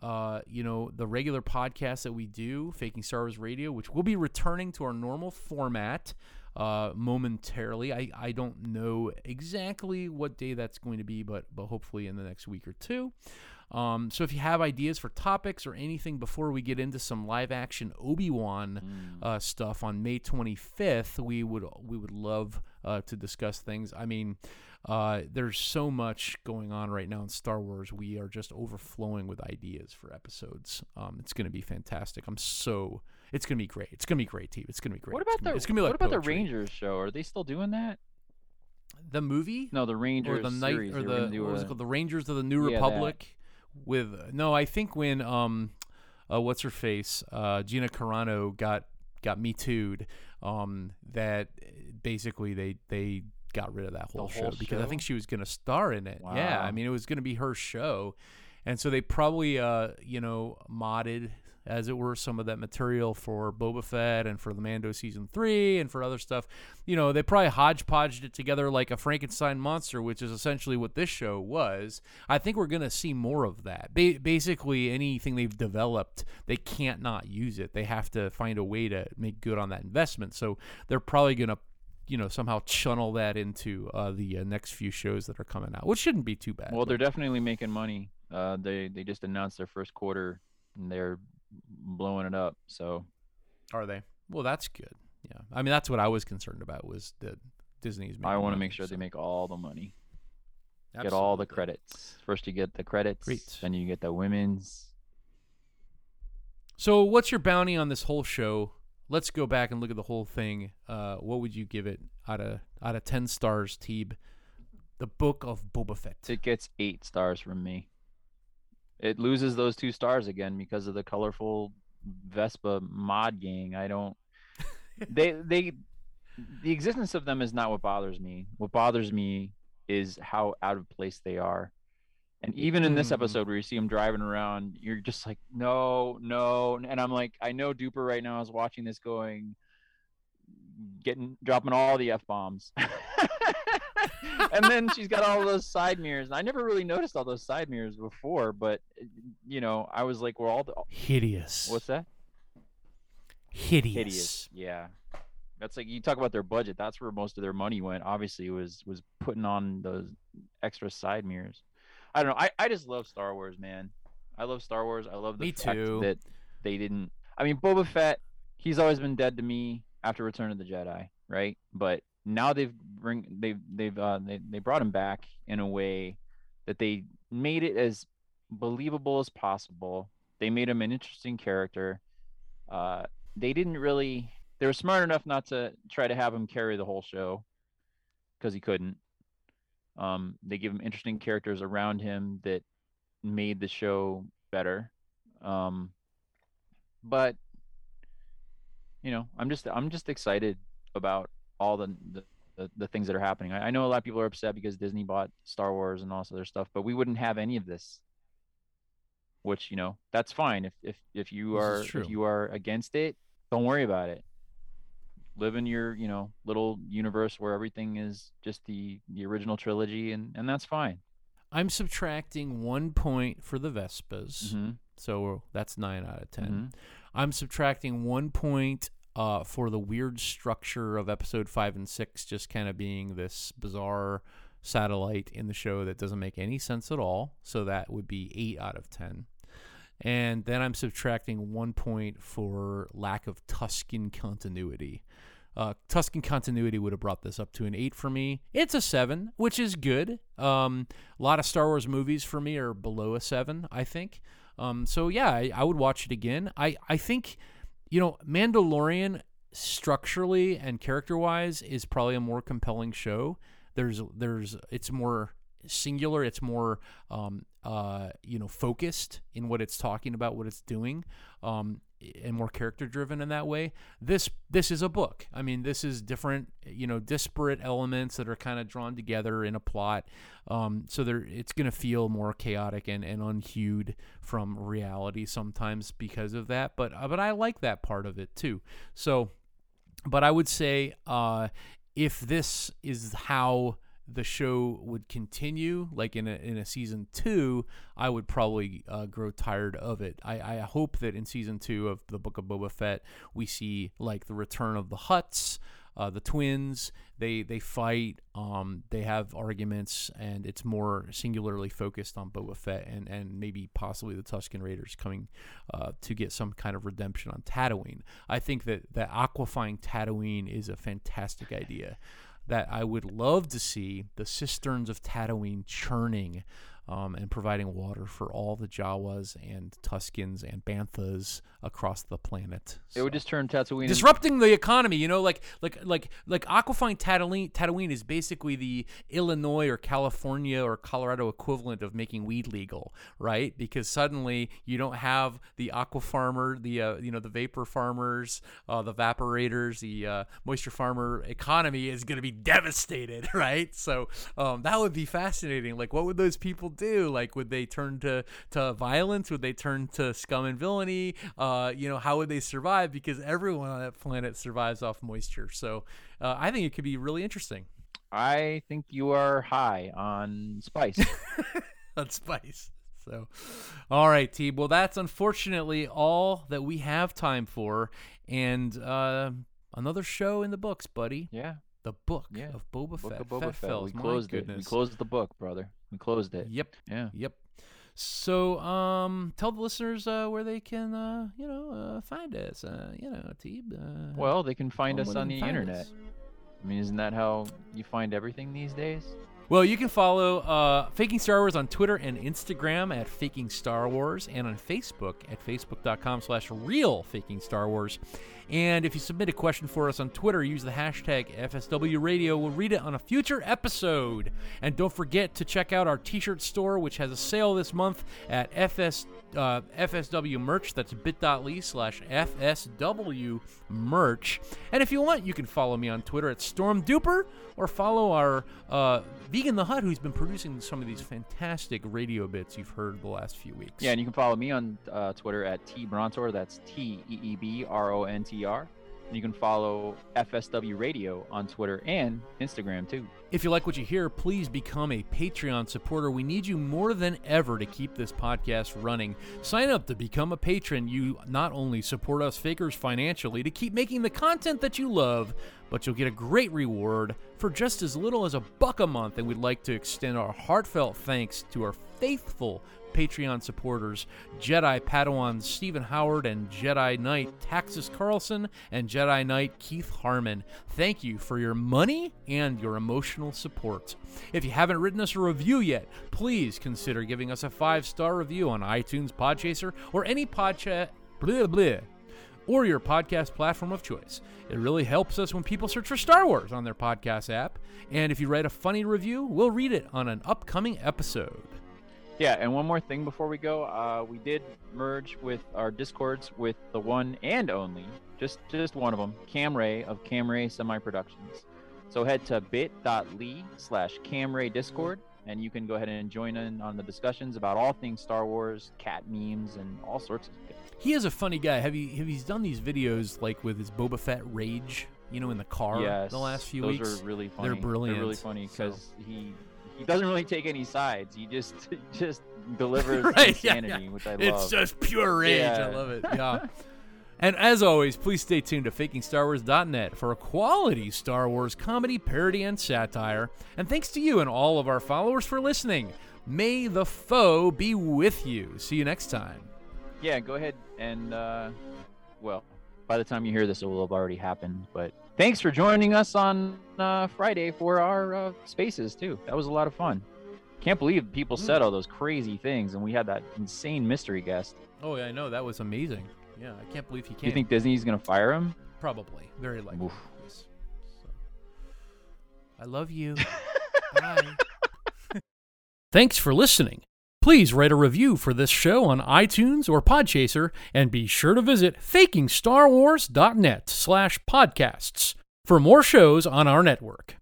uh, you know, the regular podcast that we do, Faking Star Wars Radio, which will be returning to our normal format uh, momentarily. I, I don't know exactly what day that's going to be, but but hopefully in the next week or two. Um, so if you have ideas for topics or anything before we get into some live action Obi Wan uh, stuff on May 25th, we would we would love uh, to discuss things. I mean, uh, there's so much going on right now in Star Wars. We are just overflowing with ideas for episodes. Um, it's going to be fantastic. I'm so it's going to be great. It's going to be great, team. It's going to be great. What about the it's going to be like What about the. Rangers show? Are they still doing that? The movie? No, the Rangers or the night or They were gonna the what was it called? The Rangers of the New Yeah, that. Republic. With no, I think when um, uh, what's her face, uh, Gina Carano got got me too'd. Um, that basically they they got rid of that whole, whole show because I think she was gonna star in it. Yeah, I mean it was gonna be her show, and so they probably uh you know modded as it were some of that material for Boba Fett and for the Mando season three and for other stuff. You know they probably hodgepodged it together like a Frankenstein monster, which is essentially what this show was. I think we're gonna see more of that. Ba- basically, anything they've developed, they can't not use it. They have to find a way to make good on that investment. So they're probably gonna you know somehow channel that into uh, the uh, next few shows that are coming out, which shouldn't be too bad. Well, they're definitely making money. Uh, they they just announced their first quarter, and they're blowing it up. So are they? Well, that's good. Yeah, I mean that's what I was concerned about was that Disney's. I want to make sure so- they make all the money. Get all the credits. First, you get the credits. Great. Then you get the women's. So, what's your bounty on this whole show? Let's go back and look at the whole thing. Uh, what would you give it out of out of ten stars, Teeb? The Book of Boba Fett. It gets eight stars from me. It loses those two stars again because of the colorful Vespa mod gang. I don't. [LAUGHS] they they the existence of them is not what bothers me. What bothers me is how out of place they are. And even in this Mhm. episode where you see them driving around, you're just like, no, no. And I'm like, I know Duper right now is watching this going, getting, dropping all the F bombs. [LAUGHS] and then she's got all those side mirrors. And I never really noticed all those side mirrors before, but, you know, I was like, we're all, the, Hideous. what's that? hideous? hideous. Yeah, that's like you talk about their budget. That's where most of their money went. Obviously, was was putting on those extra side mirrors. I don't know. I, I just love Star Wars, man. I love Star Wars. I love the Me fact too. that they didn't. I mean, Boba Fett. He's always been dead to me after Return of the Jedi, right? But now they've bring they've they've uh, they they brought him back in a way that they made it as believable as possible. They made him an interesting character. Uh, they didn't really they were smart enough not to try to have him carry the whole show because he couldn't um they give him interesting characters around him that made the show better. Um but you know i'm just i'm just excited about all the the, the, the things that are happening. I, I know a lot of people are upset because disney bought star wars and all this other stuff but we wouldn't have any of this which you know that's fine. If if if you This are if you are against it don't worry about it live in your you know little universe where everything is just the the original trilogy and and that's fine I'm subtracting one point for the Vespas, hmm so that's nine out of 10 Mhm. I'm subtracting one point uh, for the weird structure of episode five and six, just kind of being this bizarre satellite in the show that doesn't make any sense at all. So that would be eight out of ten. And then I'm subtracting one point for lack of Tusken continuity. Uh, Tusken continuity would have brought this up to an eight for me. It's a seven, which is good. Um, a lot of Star Wars movies for me are below a seven, I think. Um, so yeah, I, I would watch it again. I, I think you know, Mandalorian structurally and character wise is probably a more compelling show. There's there's it's more singular. It's more um, uh, you know focused in what it's talking about, what it's doing, um, and more character driven in that way. This this is a book. I mean, this is different, you know, disparate elements that are kind of drawn together in a plot. Um, so there, it's going to feel more chaotic and, and unhued from reality sometimes because of that. But uh, but I like that part of it too. So, but I would say uh, if this is how the show would continue, like in a in a season two, I would probably uh, grow tired of it. I, I hope that in season two of the Book of Boba Fett, we see like the return of the Hutts, uh, the twins. They they fight. Um, they have arguments, and it's more singularly focused on Boba Fett and and maybe possibly the Tusken Raiders coming uh, to get some kind of redemption on Tatooine. I think that that aquifying Tatooine is a fantastic idea that I would love to see the cisterns of Tatooine churning um, and providing water for all the Jawas and Tuskens and Banthas across the planet. It would just turn Tatooine. disrupting the economy. You know, like like like like aquifying Tatooine. Tatooine is basically the Illinois or California or Colorado equivalent of making weed legal, right? Because suddenly you don't have the aqua farmer, the uh, you know the vapor farmers, uh, the evaporators, the uh, moisture farmer economy is going to be devastated, [LAUGHS] right? So um, that would be fascinating. Like, what would those people do? Like, would they turn to to violence? Would they turn to scum and villainy? Uh, you know, how would they survive? Because everyone on that planet survives off moisture. So uh, I think it could be really interesting. I think you are high on spice. [LAUGHS] on spice. So, all right, T. Well, that's unfortunately all that we have time for, and uh, another show in the books, buddy. yeah. The book Yeah. of Boba Book Fett. of Boba Fett Fett. We My closed it. goodness. We closed the book, brother. We closed it. Yep. Yeah. Yep. So, um, tell the listeners uh, where they can, uh, you know, uh, find us. Uh, you know, Teeb. Uh, Well, they can find us on the internet. us. I mean, isn't that how you find everything these days? Well, you can follow uh, Faking Star Wars on Twitter and Instagram at Faking Star Wars, and on Facebook at facebook.com slash real Faking Star Wars. And if you submit a question for us on Twitter, use the hashtag FSW Radio. We'll read it on a future episode. And don't forget to check out our t-shirt store, which has a sale this month at FS uh, FSW merch. That's bit.ly slash FSW merch. And if you want, you can follow me on Twitter at StormDuper or follow our uh, Vegan the Hutt, who's been producing some of these fantastic radio bits you've heard the last few weeks. Yeah, and you can follow me on uh, Twitter at T Brontor. That's T E E B R O N T R. And you can follow FSW Radio on Twitter and Instagram too. If you like what you hear, please become a Patreon supporter. We need you more than ever to keep this podcast running. Sign up to become a patron. You not only support us fakers financially to keep making the content that you love, but you'll get a great reward for just as little as a buck a month. And we'd like to extend our heartfelt thanks to our faithful Patreon supporters Jedi Padawan Stephen Howard and Jedi Knight Taxis Carlson and Jedi Knight Keith Harmon. Thank you for your money and your emotional support. If you haven't written us a review yet, please consider giving us a five star review on iTunes, Podchaser, or any podcast. Blah, blah or your podcast platform of choice. It really helps us when people search for Star Wars on their podcast app. And if you write a funny review, we'll read it on an upcoming episode. Yeah, and one more thing before we go, uh, we did merge with our discords with the one and only, just just one of them, Camray of Camray Semi Productions. So head to bit.ly slash Camray Discord, and you can go ahead and join in on the discussions about all things Star Wars, cat memes, and all sorts of stuff. He is a funny guy. Have you have he's done these videos like with his Boba Fett rage, you know, in the car Yes, the last few weeks? Those are really funny. They're brilliant. They're really funny So- because he he doesn't really take any sides. He just [LAUGHS] just delivers [LAUGHS] Right, insanity, yeah. which I love. It's just pure rage. I love it. [LAUGHS] Yeah. and as always, please stay tuned to FakingStarWars.net for a quality Star Wars comedy, parody, and satire. And thanks to you and all of our followers for listening. May the foe be with you. See you next time. yeah, go ahead and uh, well, by the time you hear this, it will have already happened. But thanks for joining us on uh, Friday for our uh, spaces too. That was a lot of fun. Can't believe people said all those crazy things, and we had that insane mystery guest. Oh, yeah, I know. That was amazing. Yeah, I can't believe he can't. You think Disney's gonna fire him? Probably, very likely. Oof. Yes. So, I love you. [LAUGHS] Bye. [LAUGHS] Thanks for listening. Please write a review for this show on iTunes or Podchaser, and be sure to visit fakingstarwars.net slash podcasts for more shows on our network.